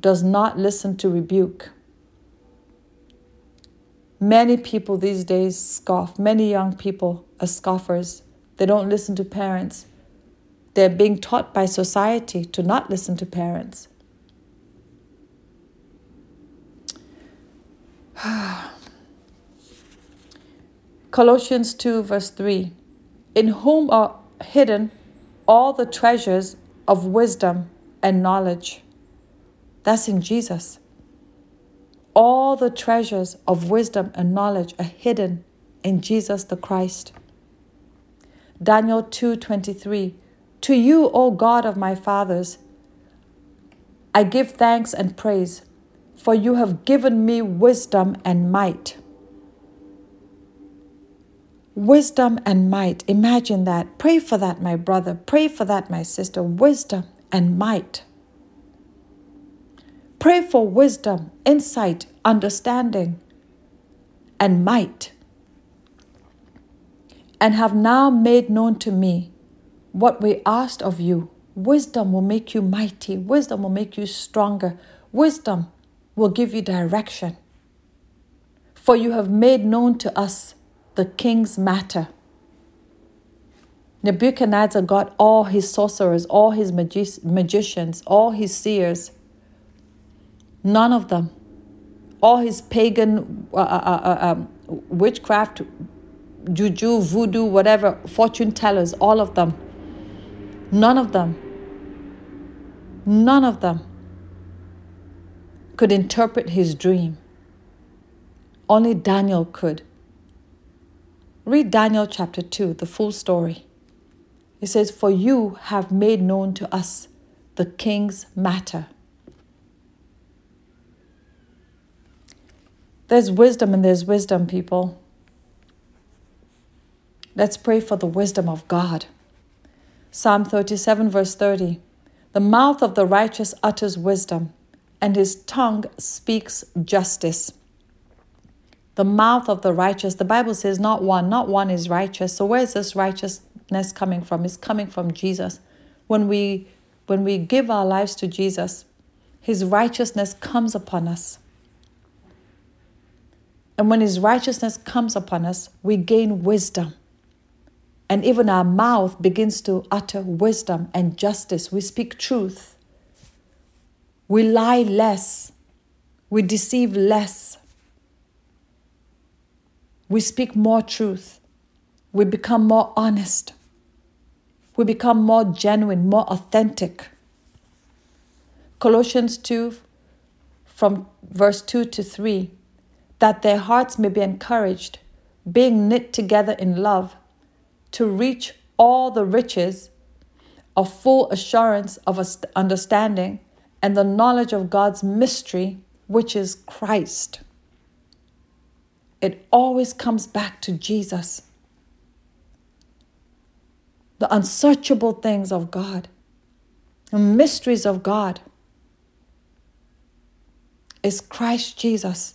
A: does not listen to rebuke. Many people these days scoff. Many young people are scoffers. They don't listen to parents. They're being taught by society to not listen to parents. Colossians 2, verse 3 In whom are hidden all the treasures of wisdom and knowledge. That's in Jesus. All the treasures of wisdom and knowledge are hidden in Jesus the Christ. Daniel 2:23 To you, O God of my fathers, I give thanks and praise, for you have given me wisdom and might. Wisdom and might. Imagine that. Pray for that, my brother. Pray for that, my sister. Wisdom and might. Pray for wisdom, insight, understanding, and might. And have now made known to me what we asked of you. Wisdom will make you mighty, wisdom will make you stronger, wisdom will give you direction. For you have made known to us the king's matter. Nebuchadnezzar got all his sorcerers, all his magi- magicians, all his seers. None of them. All his pagan uh, uh, uh, um, witchcraft, juju, voodoo, whatever, fortune tellers, all of them. None of them. None of them could interpret his dream. Only Daniel could. Read Daniel chapter 2, the full story. It says, For you have made known to us the king's matter. There's wisdom and there's wisdom, people. Let's pray for the wisdom of God. Psalm 37, verse 30. The mouth of the righteous utters wisdom, and his tongue speaks justice. The mouth of the righteous, the Bible says, not one, not one is righteous. So, where is this righteousness coming from? It's coming from Jesus. When we when we give our lives to Jesus, his righteousness comes upon us. And when his righteousness comes upon us, we gain wisdom. And even our mouth begins to utter wisdom and justice. We speak truth. We lie less. We deceive less. We speak more truth. We become more honest. We become more genuine, more authentic. Colossians 2, from verse 2 to 3, that their hearts may be encouraged, being knit together in love, to reach all the riches of full assurance of understanding and the knowledge of God's mystery, which is Christ. It always comes back to Jesus. The unsearchable things of God, the mysteries of God is Christ Jesus,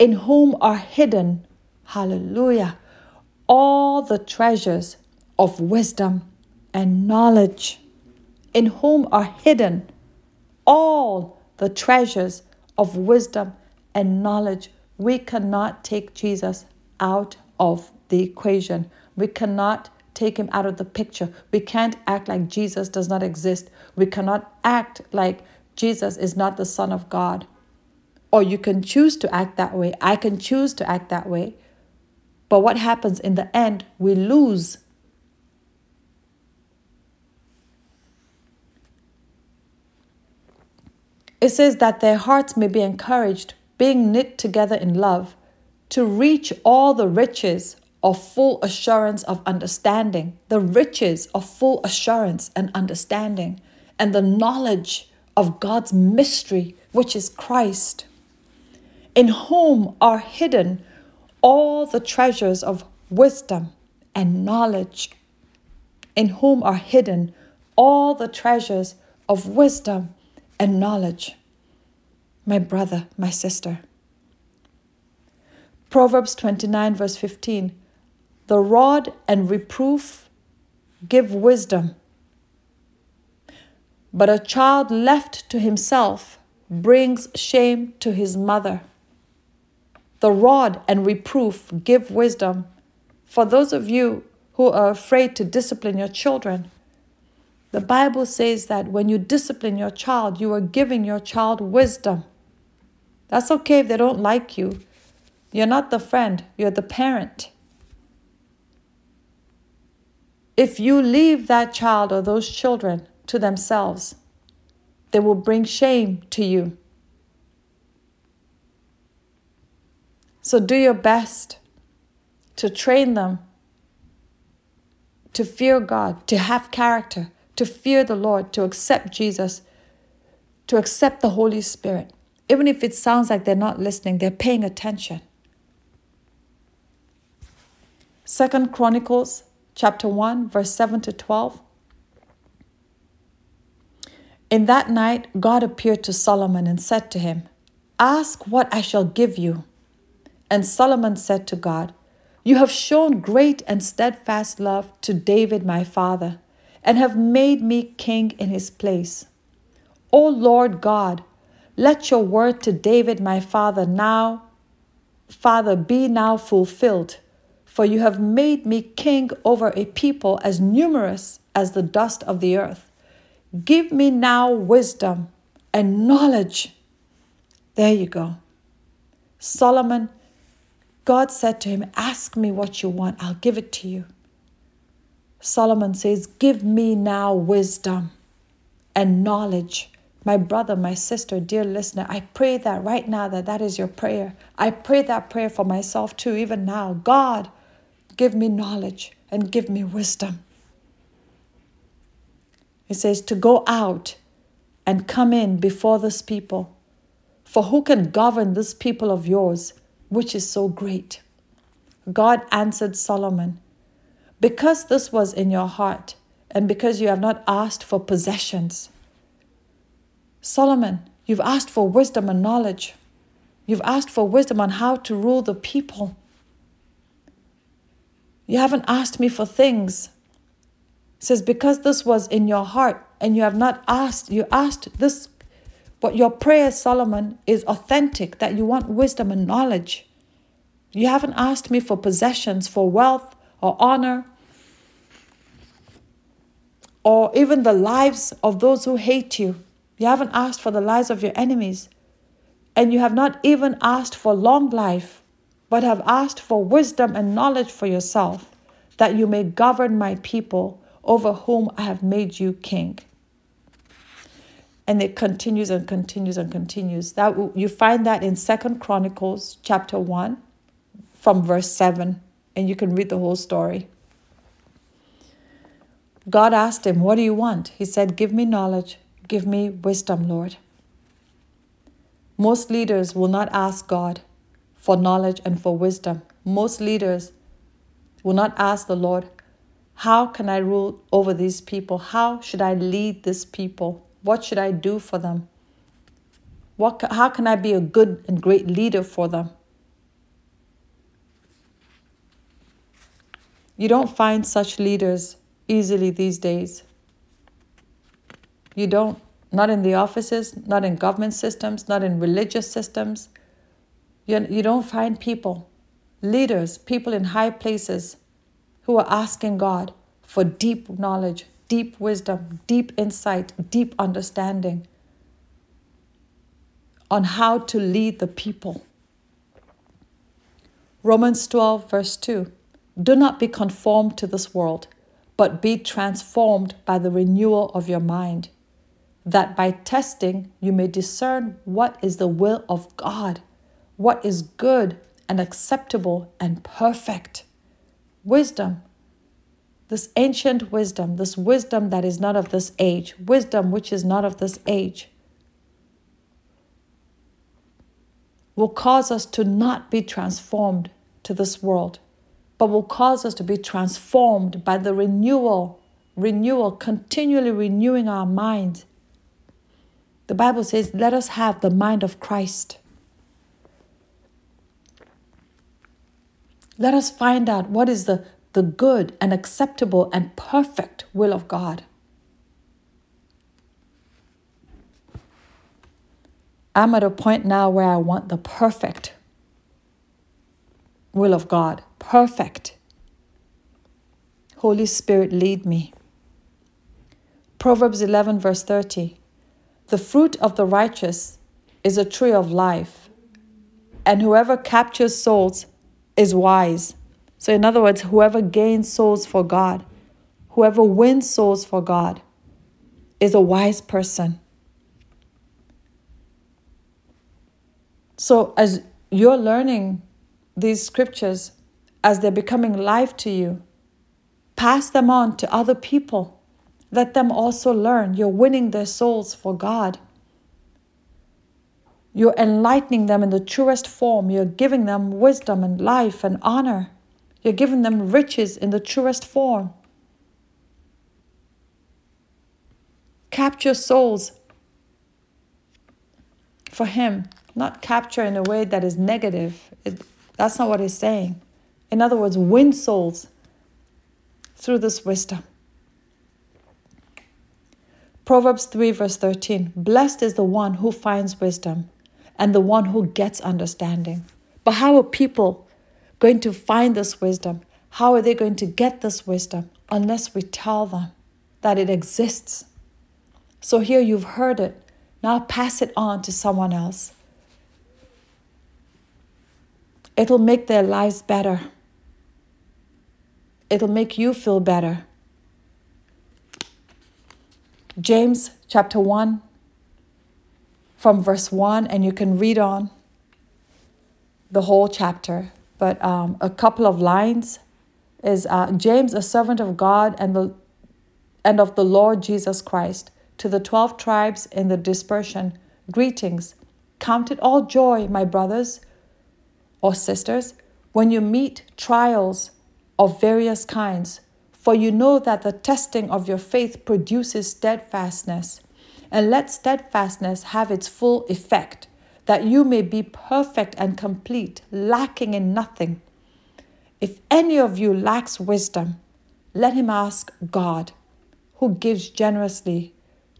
A: in whom are hidden, hallelujah, all the treasures of wisdom and knowledge, in whom are hidden all the treasures of wisdom and knowledge. We cannot take Jesus out of the equation. We cannot take him out of the picture. We can't act like Jesus does not exist. We cannot act like Jesus is not the Son of God. Or you can choose to act that way. I can choose to act that way. But what happens in the end? We lose. It says that their hearts may be encouraged, being knit together in love, to reach all the riches of full assurance of understanding, the riches of full assurance and understanding, and the knowledge of God's mystery, which is Christ, in whom are hidden all the treasures of wisdom and knowledge, in whom are hidden all the treasures of wisdom and knowledge. My brother, my sister. Proverbs 29, verse 15 The rod and reproof give wisdom, but a child left to himself brings shame to his mother. The rod and reproof give wisdom. For those of you who are afraid to discipline your children, the Bible says that when you discipline your child, you are giving your child wisdom. That's okay if they don't like you. You're not the friend, you're the parent. If you leave that child or those children to themselves, they will bring shame to you. So do your best to train them to fear God, to have character, to fear the Lord, to accept Jesus, to accept the Holy Spirit. Even if it sounds like they're not listening, they're paying attention. Second Chronicles chapter 1 verse 7 to 12. In that night God appeared to Solomon and said to him, Ask what I shall give you. And Solomon said to God, You have shown great and steadfast love to David my father, and have made me king in his place. O Lord God, let your word to David my father now, Father, be now fulfilled. For you have made me king over a people as numerous as the dust of the earth. Give me now wisdom and knowledge. There you go. Solomon God said to him, Ask me what you want, I'll give it to you. Solomon says, Give me now wisdom and knowledge. My brother, my sister, dear listener, I pray that right now that that is your prayer. I pray that prayer for myself too, even now. God, give me knowledge and give me wisdom. It says to go out and come in before this people. For who can govern this people of yours? Which is so great. God answered Solomon, Because this was in your heart, and because you have not asked for possessions. Solomon, you've asked for wisdom and knowledge. You've asked for wisdom on how to rule the people. You haven't asked me for things. It says, because this was in your heart and you have not asked, you asked this but your prayer, Solomon, is authentic, that you want wisdom and knowledge. You haven't asked me for possessions, for wealth or honor, or even the lives of those who hate you. You haven't asked for the lives of your enemies. And you have not even asked for long life, but have asked for wisdom and knowledge for yourself, that you may govern my people over whom I have made you king and it continues and continues and continues. That you find that in second chronicles chapter 1 from verse 7 and you can read the whole story. God asked him what do you want? He said give me knowledge. Give me wisdom lord. Most leaders will not ask god for knowledge and for wisdom. Most leaders will not ask the lord how can i rule over these people? How should i lead this people what should I do for them? What, how can I be a good and great leader for them? You don't find such leaders easily these days. You don't, not in the offices, not in government systems, not in religious systems. You, you don't find people, leaders, people in high places who are asking God for deep knowledge, deep wisdom, deep insight, deep understanding on how to lead the people. Romans 12, verse 2 Do not be conformed to this world, but be transformed by the renewal of your mind, that by testing you may discern what is the will of God, what is good and acceptable and perfect. Wisdom this ancient wisdom, this wisdom that is not of this age, wisdom which is not of this age, will cause us to not be transformed to this world, but will cause us to be transformed by the renewal, renewal, continually renewing our minds. The Bible says, let us have the mind of Christ. Let us find out what is the the good and acceptable and perfect will of God. I'm at a point now where I want the perfect will of God. Perfect. Holy Spirit, lead me. Proverbs 11, verse 30. The fruit of the righteous is a tree of life, and whoever captures souls is wise. So, in other words, whoever gains souls for God, whoever wins souls for God, is a wise person. So, as you're learning these scriptures, as they're becoming life to you, pass them on to other people. Let them also learn. You're winning their souls for God. You're enlightening them in the truest form. You're giving them wisdom and life and honor. You're giving them riches in the truest form. Capture souls for Him, not capture in a way that is negative. It, that's not what He's saying. In other words, win souls through this wisdom. Proverbs 3, verse 13 Blessed is the one who finds wisdom and the one who gets understanding. But how are people going to find this wisdom? How are they going to get this wisdom unless we tell them that it exists? So here you've heard it. Now pass it on to someone else. It'll make their lives better. It'll make you feel better. James chapter 1 from verse 1, and you can read on the whole chapter. But um, a couple of lines is uh, James, a servant of God and, the, and of the Lord Jesus Christ, to the 12 tribes in the dispersion, greetings. Count it all joy, my brothers or sisters, when you meet trials of various kinds, for you know that the testing of your faith produces steadfastness and let steadfastness have its full effect, that you may be perfect and complete, lacking in nothing. If any of you lacks wisdom, let him ask God, who gives generously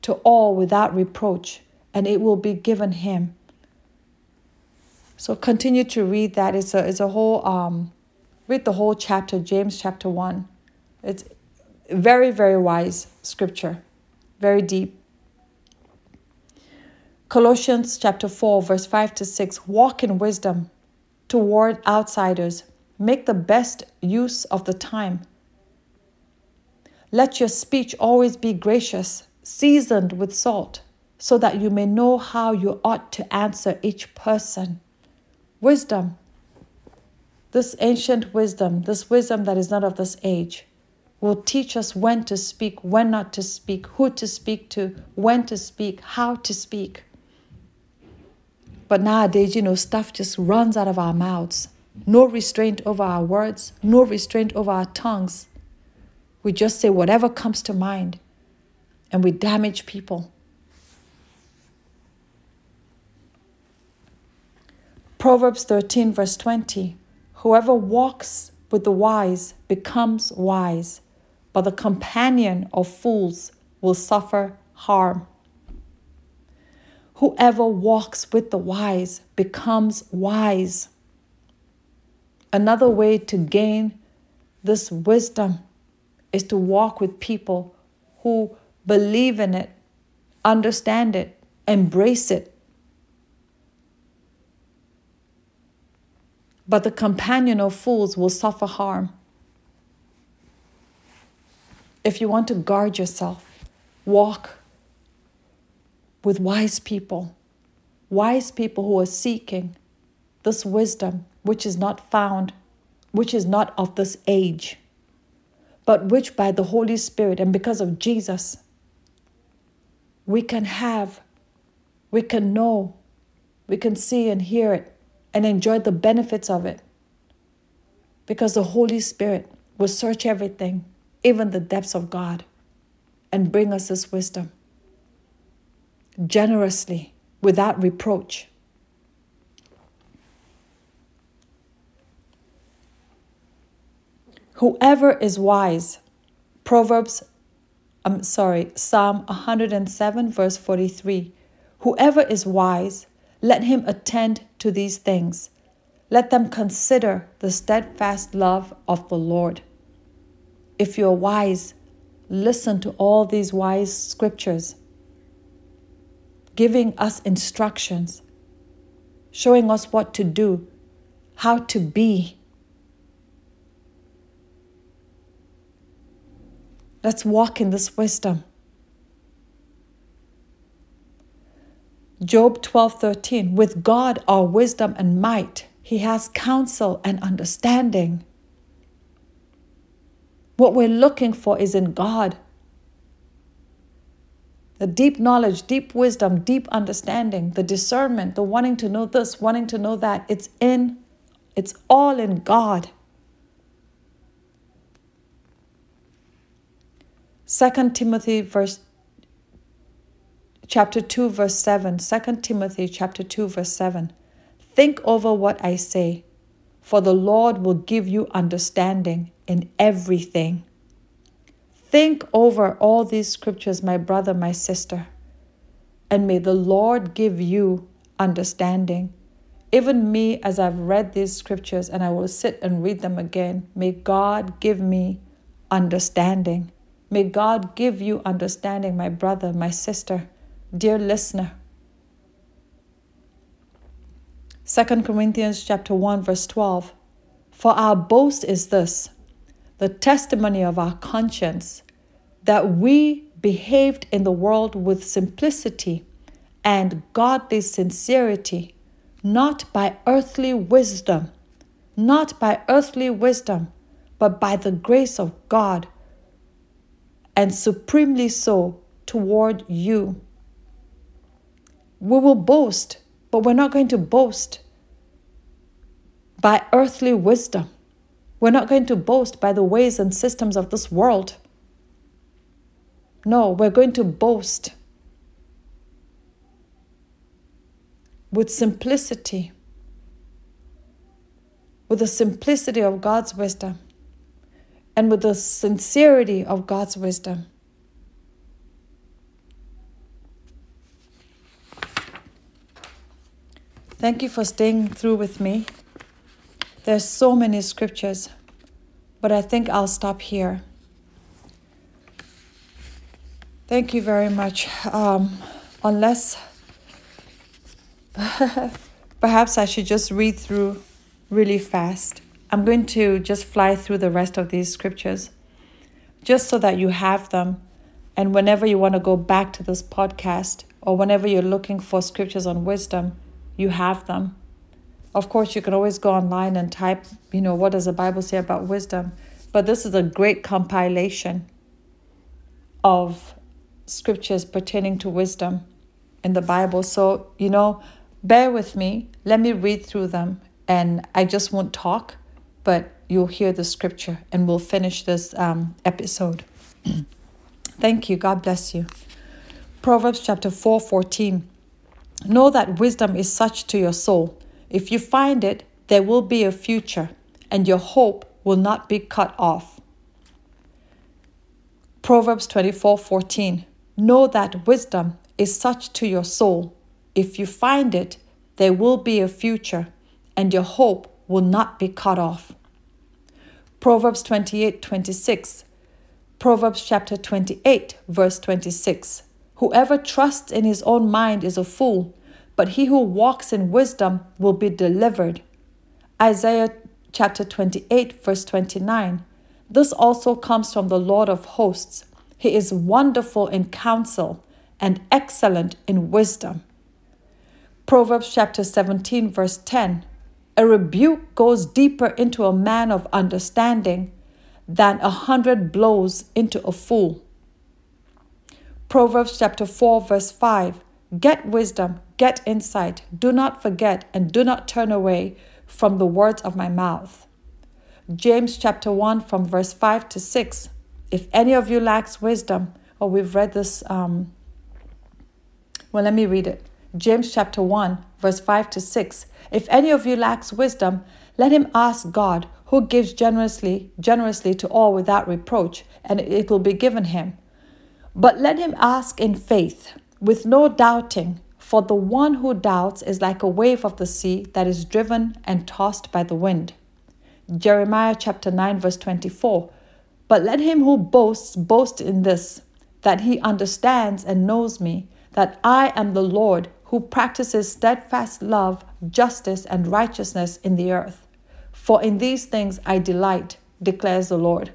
A: to all without reproach, and it will be given him. So continue to read that. It's a, it's a whole, um, read the whole chapter, James chapter 1. It's very, very wise scripture, very deep. Colossians chapter 4 verse 5 to 6 walk in wisdom toward outsiders. Make the best use of the time. Let your speech always be gracious seasoned with salt so that you may know how you ought to answer each person. Wisdom. This ancient wisdom this wisdom that is not of this age will teach us when to speak when not to speak who to speak to when to speak how to speak but nowadays, you know, stuff just runs out of our mouths. No restraint over our words, no restraint over our tongues. We just say whatever comes to mind and we damage people. Proverbs 13, verse 20 Whoever walks with the wise becomes wise, but the companion of fools will suffer harm. Whoever walks with the wise becomes wise. Another way to gain this wisdom is to walk with people who believe in it, understand it, embrace it. But the companion of fools will suffer harm. If you want to guard yourself, walk with wise people, wise people who are seeking this wisdom which is not found, which is not of this age, but which by the Holy Spirit and because of Jesus, we can have, we can know, we can see and hear it and enjoy the benefits of it. Because the Holy Spirit will search everything, even the depths of God, and bring us this wisdom generously without reproach. Whoever is wise, Proverbs, I'm sorry, Psalm 107, verse 43. Whoever is wise, let him attend to these things. Let them consider the steadfast love of the Lord. If you're wise, listen to all these wise scriptures giving us instructions, showing us what to do, how to be. Let's walk in this wisdom. Job 12:13 With God are wisdom and might. He has counsel and understanding. What we're looking for is in God. The deep knowledge, deep wisdom, deep understanding, the discernment, the wanting to know this, wanting to know that. It's in, it's all in God. Second Timothy verse chapter 2 verse 7. 2 Timothy chapter 2 verse 7. Think over what I say, for the Lord will give you understanding in everything. Think over all these scriptures, my brother, my sister, and may the Lord give you understanding. Even me, as I've read these scriptures and I will sit and read them again, may God give me understanding. May God give you understanding, my brother, my sister, dear listener. 2 Corinthians chapter 1 verse 12 For our boast is this the testimony of our conscience that we behaved in the world with simplicity and godly sincerity not by earthly wisdom not by earthly wisdom but by the grace of God and supremely so toward you we will boast but we're not going to boast by earthly wisdom. We're not going to boast by the ways and systems of this world. No, we're going to boast with simplicity, with the simplicity of God's wisdom, and with the sincerity of God's wisdom. Thank you for staying through with me. There's so many scriptures, but I think I'll stop here. Thank you very much. Um, unless perhaps I should just read through really fast. I'm going to just fly through the rest of these scriptures just so that you have them. And whenever you want to go back to this podcast or whenever you're looking for scriptures on wisdom, you have them. Of course, you can always go online and type, you know, what does the Bible say about wisdom? But this is a great compilation of scriptures pertaining to wisdom in the Bible. So, you know, bear with me. Let me read through them. And I just won't talk, but you'll hear the scripture and we'll finish this um, episode. Thank you. God bless you. Proverbs chapter 4 14. Know that wisdom is such to your soul. If you find it, there will be a future, and your hope will not be cut off. Proverbs 24 14. Know that wisdom is such to your soul. If you find it, there will be a future, and your hope will not be cut off. Proverbs 28 26. Proverbs chapter 28, verse 26. Whoever trusts in his own mind is a fool, but he who walks in wisdom will be delivered. Isaiah chapter 28, verse 29. This also comes from the Lord of hosts. He is wonderful in counsel and excellent in wisdom. Proverbs chapter 17, verse 10. A rebuke goes deeper into a man of understanding than a hundred blows into a fool. Proverbs chapter 4, verse 5 Get wisdom, get insight. Do not forget and do not turn away from the words of my mouth. James chapter 1, from verse 5 to 6. If any of you lacks wisdom, or oh, we've read this, um, well, let me read it. James chapter 1, verse 5 to 6. If any of you lacks wisdom, let him ask God, who gives generously, generously to all without reproach, and it will be given him. But let him ask in faith, with no doubting, for the one who doubts is like a wave of the sea that is driven and tossed by the wind. Jeremiah chapter 9, verse 24. But let him who boasts boast in this, that he understands and knows me, that I am the Lord who practices steadfast love, justice, and righteousness in the earth. For in these things I delight, declares the Lord.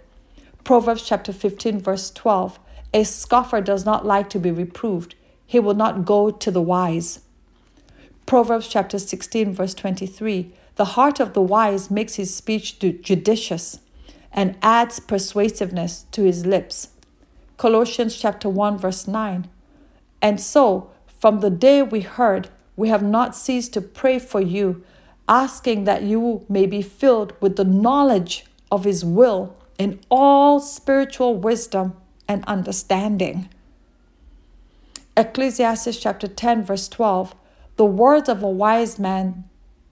A: Proverbs chapter 15, verse 12. A scoffer does not like to be reproved, he will not go to the wise. Proverbs chapter 16, verse 23 The heart of the wise makes his speech judicious and adds persuasiveness to his lips. Colossians chapter 1, verse 9 And so, from the day we heard, we have not ceased to pray for you, asking that you may be filled with the knowledge of His will in all spiritual wisdom and understanding. Ecclesiastes chapter 10 verse 12 The words of a wise man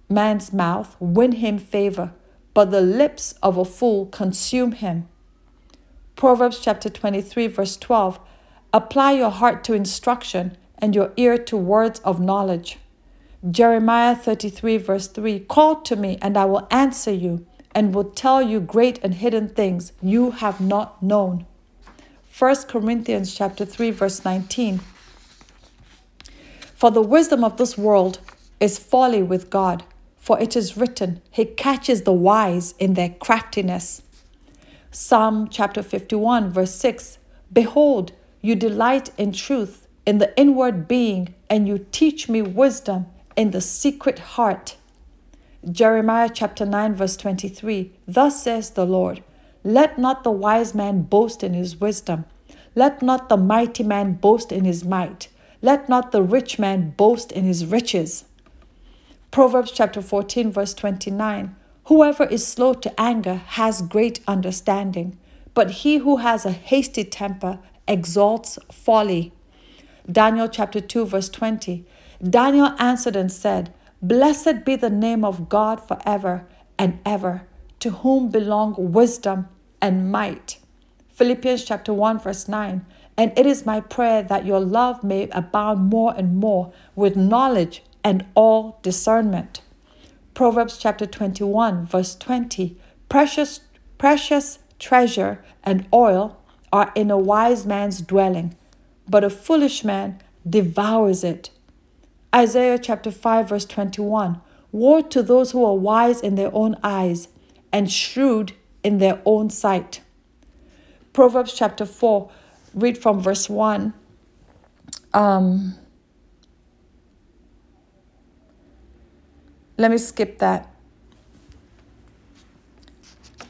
A: man's mouth win him favor but the lips of a fool consume him. Proverbs chapter 23 verse 12 Apply your heart to instruction and your ear to words of knowledge. Jeremiah 33 verse 3 Call to me and I will answer you and will tell you great and hidden things you have not known. 1 Corinthians chapter 3 verse 19 For the wisdom of this world is folly with God, for it is written, He catches the wise in their craftiness. Psalm chapter 51 verse 6 Behold, you delight in truth in the inward being, and you teach me wisdom in the secret heart. Jeremiah chapter 9, verse 23 Thus says the Lord, Let not the wise man boast in his wisdom, let not the mighty man boast in his might, let not the rich man boast in his riches. Proverbs chapter 14, verse 29 Whoever is slow to anger has great understanding, but he who has a hasty temper exalts folly. Daniel chapter 2, verse 20 Daniel answered and said, Blessed be the name of God forever and ever, to whom belong wisdom and might. Philippians chapter 1 verse 9. And it is my prayer that your love may abound more and more with knowledge and all discernment. Proverbs chapter 21 verse 20. Precious precious treasure and oil are in a wise man's dwelling, but a foolish man devours it. Isaiah chapter 5, verse 21 Woe to those who are wise in their own eyes and shrewd in their own sight. Proverbs chapter 4, read from verse 1. Um, let me skip that.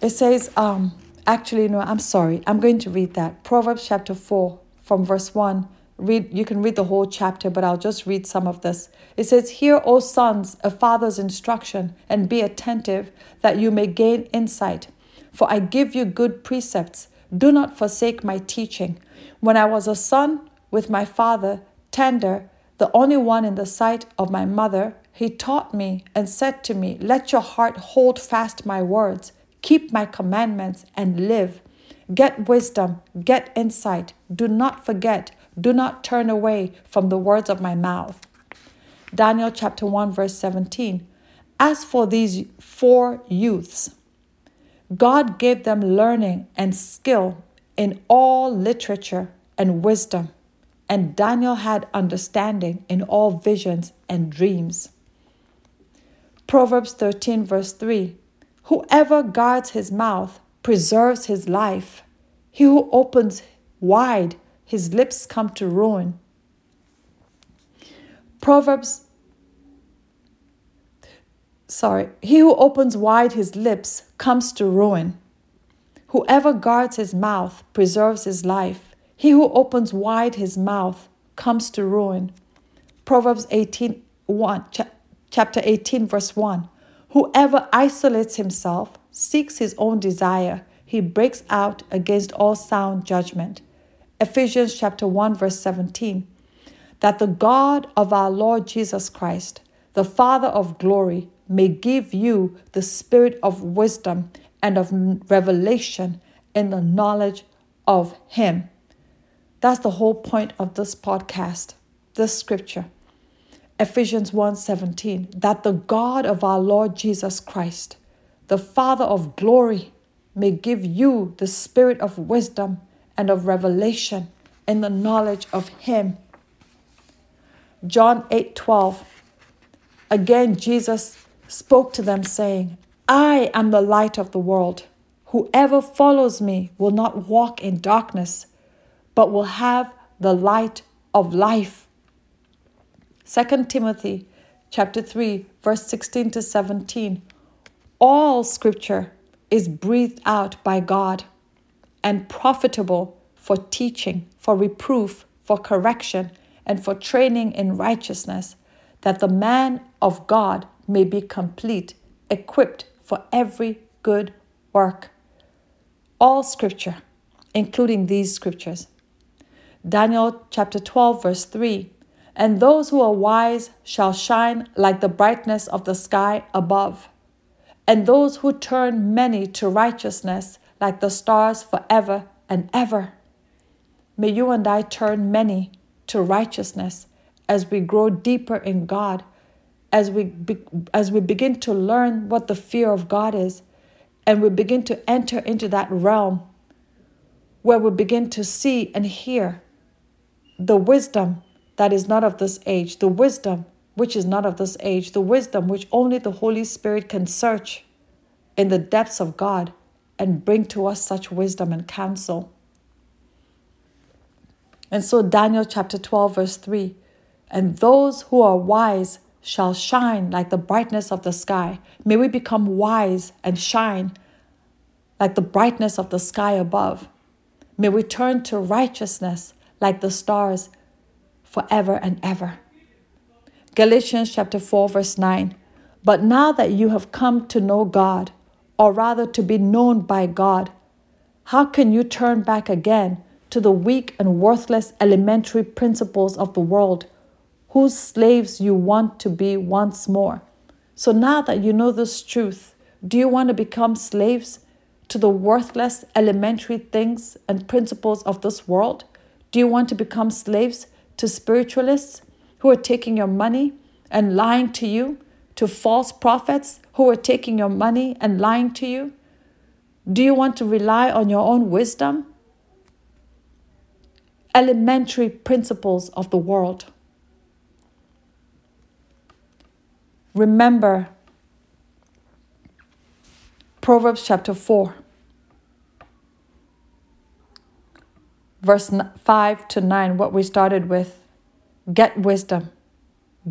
A: It says, um, actually, no, I'm sorry. I'm going to read that. Proverbs chapter 4, from verse 1 read you can read the whole chapter but i'll just read some of this it says hear o sons a father's instruction and be attentive that you may gain insight for i give you good precepts do not forsake my teaching when i was a son with my father tender the only one in the sight of my mother he taught me and said to me let your heart hold fast my words keep my commandments and live get wisdom get insight do not forget do not turn away from the words of my mouth. Daniel chapter 1, verse 17. As for these four youths, God gave them learning and skill in all literature and wisdom, and Daniel had understanding in all visions and dreams. Proverbs 13, verse 3 Whoever guards his mouth preserves his life. He who opens wide his lips come to ruin. Proverbs, sorry, he who opens wide his lips comes to ruin. Whoever guards his mouth preserves his life. He who opens wide his mouth comes to ruin. Proverbs 18, 1, chapter 18, verse 1. Whoever isolates himself seeks his own desire. He breaks out against all sound judgment. Ephesians chapter 1 verse 17 that the God of our Lord Jesus Christ, the Father of glory, may give you the spirit of wisdom and of revelation in the knowledge of him. That's the whole point of this podcast, this scripture. Ephesians 1:17 that the God of our Lord Jesus Christ, the Father of glory, may give you the spirit of wisdom and of revelation in the knowledge of Him. John 8:12 Again, Jesus spoke to them, saying, I am the light of the world. Whoever follows me will not walk in darkness, but will have the light of life. 2 Timothy chapter 3 verse 16 to 17 All scripture is breathed out by God and profitable for teaching, for reproof, for correction, and for training in righteousness, that the man of God may be complete, equipped for every good work. All scripture, including these scriptures. Daniel chapter 12, verse 3 And those who are wise shall shine like the brightness of the sky above, and those who turn many to righteousness like the stars forever and ever. May you and I turn many to righteousness as we grow deeper in God, as we, be, as we begin to learn what the fear of God is, and we begin to enter into that realm where we begin to see and hear the wisdom that is not of this age, the wisdom which is not of this age, the wisdom which only the Holy Spirit can search in the depths of God and bring to us such wisdom and counsel. And so, Daniel chapter 12, verse 3 And those who are wise shall shine like the brightness of the sky. May we become wise and shine like the brightness of the sky above. May we turn to righteousness like the stars forever and ever. Galatians chapter 4, verse 9. But now that you have come to know God, or rather to be known by God, how can you turn back again to the weak and worthless elementary principles of the world, whose slaves you want to be once more? So now that you know this truth, do you want to become slaves to the worthless elementary things and principles of this world? Do you want to become slaves to spiritualists who are taking your money and lying to you? to false prophets who are taking your money and lying to you? Do you want to rely on your own wisdom? Elementary principles of the world. Remember Proverbs chapter 4, verse 5 to 9, what we started with. Get wisdom,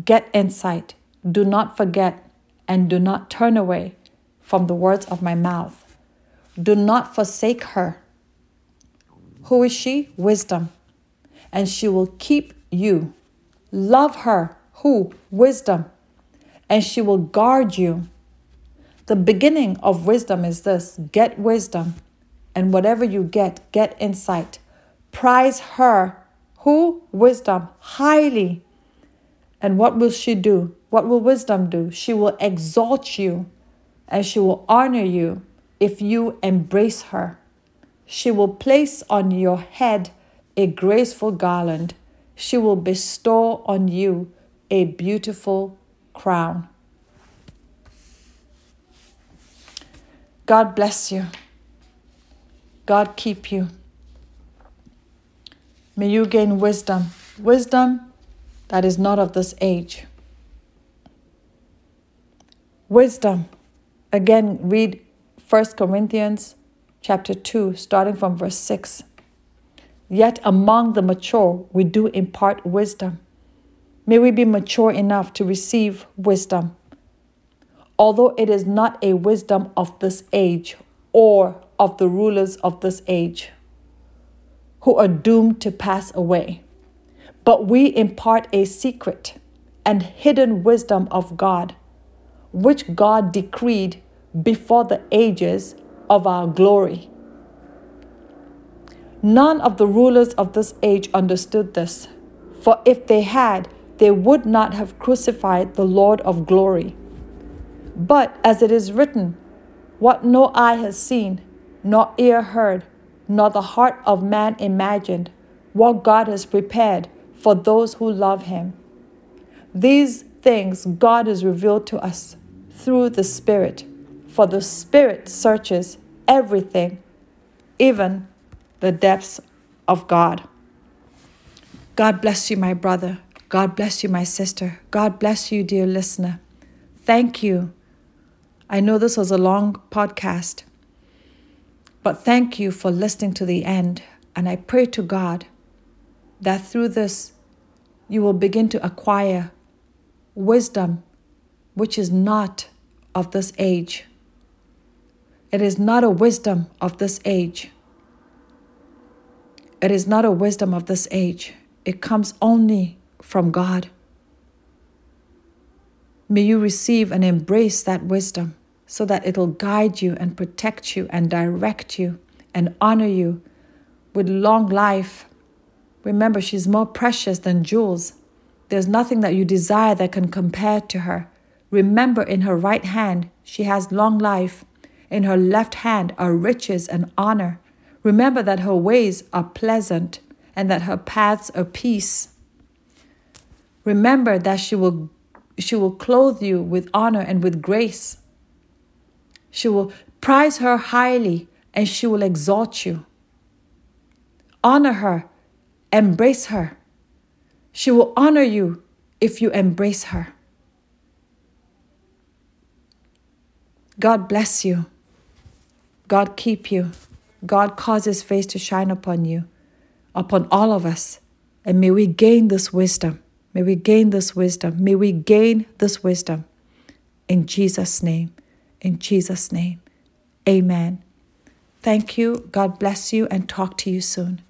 A: get insight, do not forget and do not turn away from the words of my mouth. Do not forsake her. Who is she? Wisdom. And she will keep you. Love her. Who? Wisdom. And she will guard you. The beginning of wisdom is this get wisdom. And whatever you get, get insight. Prize her. Who? Wisdom. Highly. And what will she do? What will wisdom do? She will exalt you and she will honor you if you embrace her. She will place on your head a graceful garland. She will bestow on you a beautiful crown. God bless you. God keep you. May you gain wisdom, wisdom that is not of this age. Wisdom. Again, read 1 Corinthians chapter 2, starting from verse 6. Yet among the mature, we do impart wisdom. May we be mature enough to receive wisdom. Although it is not a wisdom of this age or of the rulers of this age who are doomed to pass away, but we impart a secret and hidden wisdom of God which God decreed before the ages of our glory. None of the rulers of this age understood this, for if they had, they would not have crucified the Lord of glory. But as it is written, what no eye has seen, nor ear heard, nor the heart of man imagined, what God has prepared for those who love him. These things God has revealed to us through the Spirit, for the Spirit searches everything, even the depths of God. God bless you, my brother. God bless you, my sister. God bless you, dear listener. Thank you. I know this was a long podcast, but thank you for listening to the end. And I pray to God that through this, you will begin to acquire wisdom which is not of this age. It is not a wisdom of this age. It is not a wisdom of this age. It comes only from God. May you receive and embrace that wisdom so that it'll guide you and protect you and direct you and honor you with long life. Remember, she's more precious than jewels. There's nothing that you desire that can compare to her. Remember, in her right hand, she has long life. In her left hand are riches and honor. Remember that her ways are pleasant and that her paths are peace. Remember that she will, she will clothe you with honor and with grace. She will prize her highly and she will exalt you. Honor her, embrace her. She will honor you if you embrace her. God bless you. God keep you. God cause his face to shine upon you, upon all of us. And may we gain this wisdom. May we gain this wisdom. May we gain this wisdom. In Jesus' name. In Jesus' name. Amen. Thank you. God bless you and talk to you soon.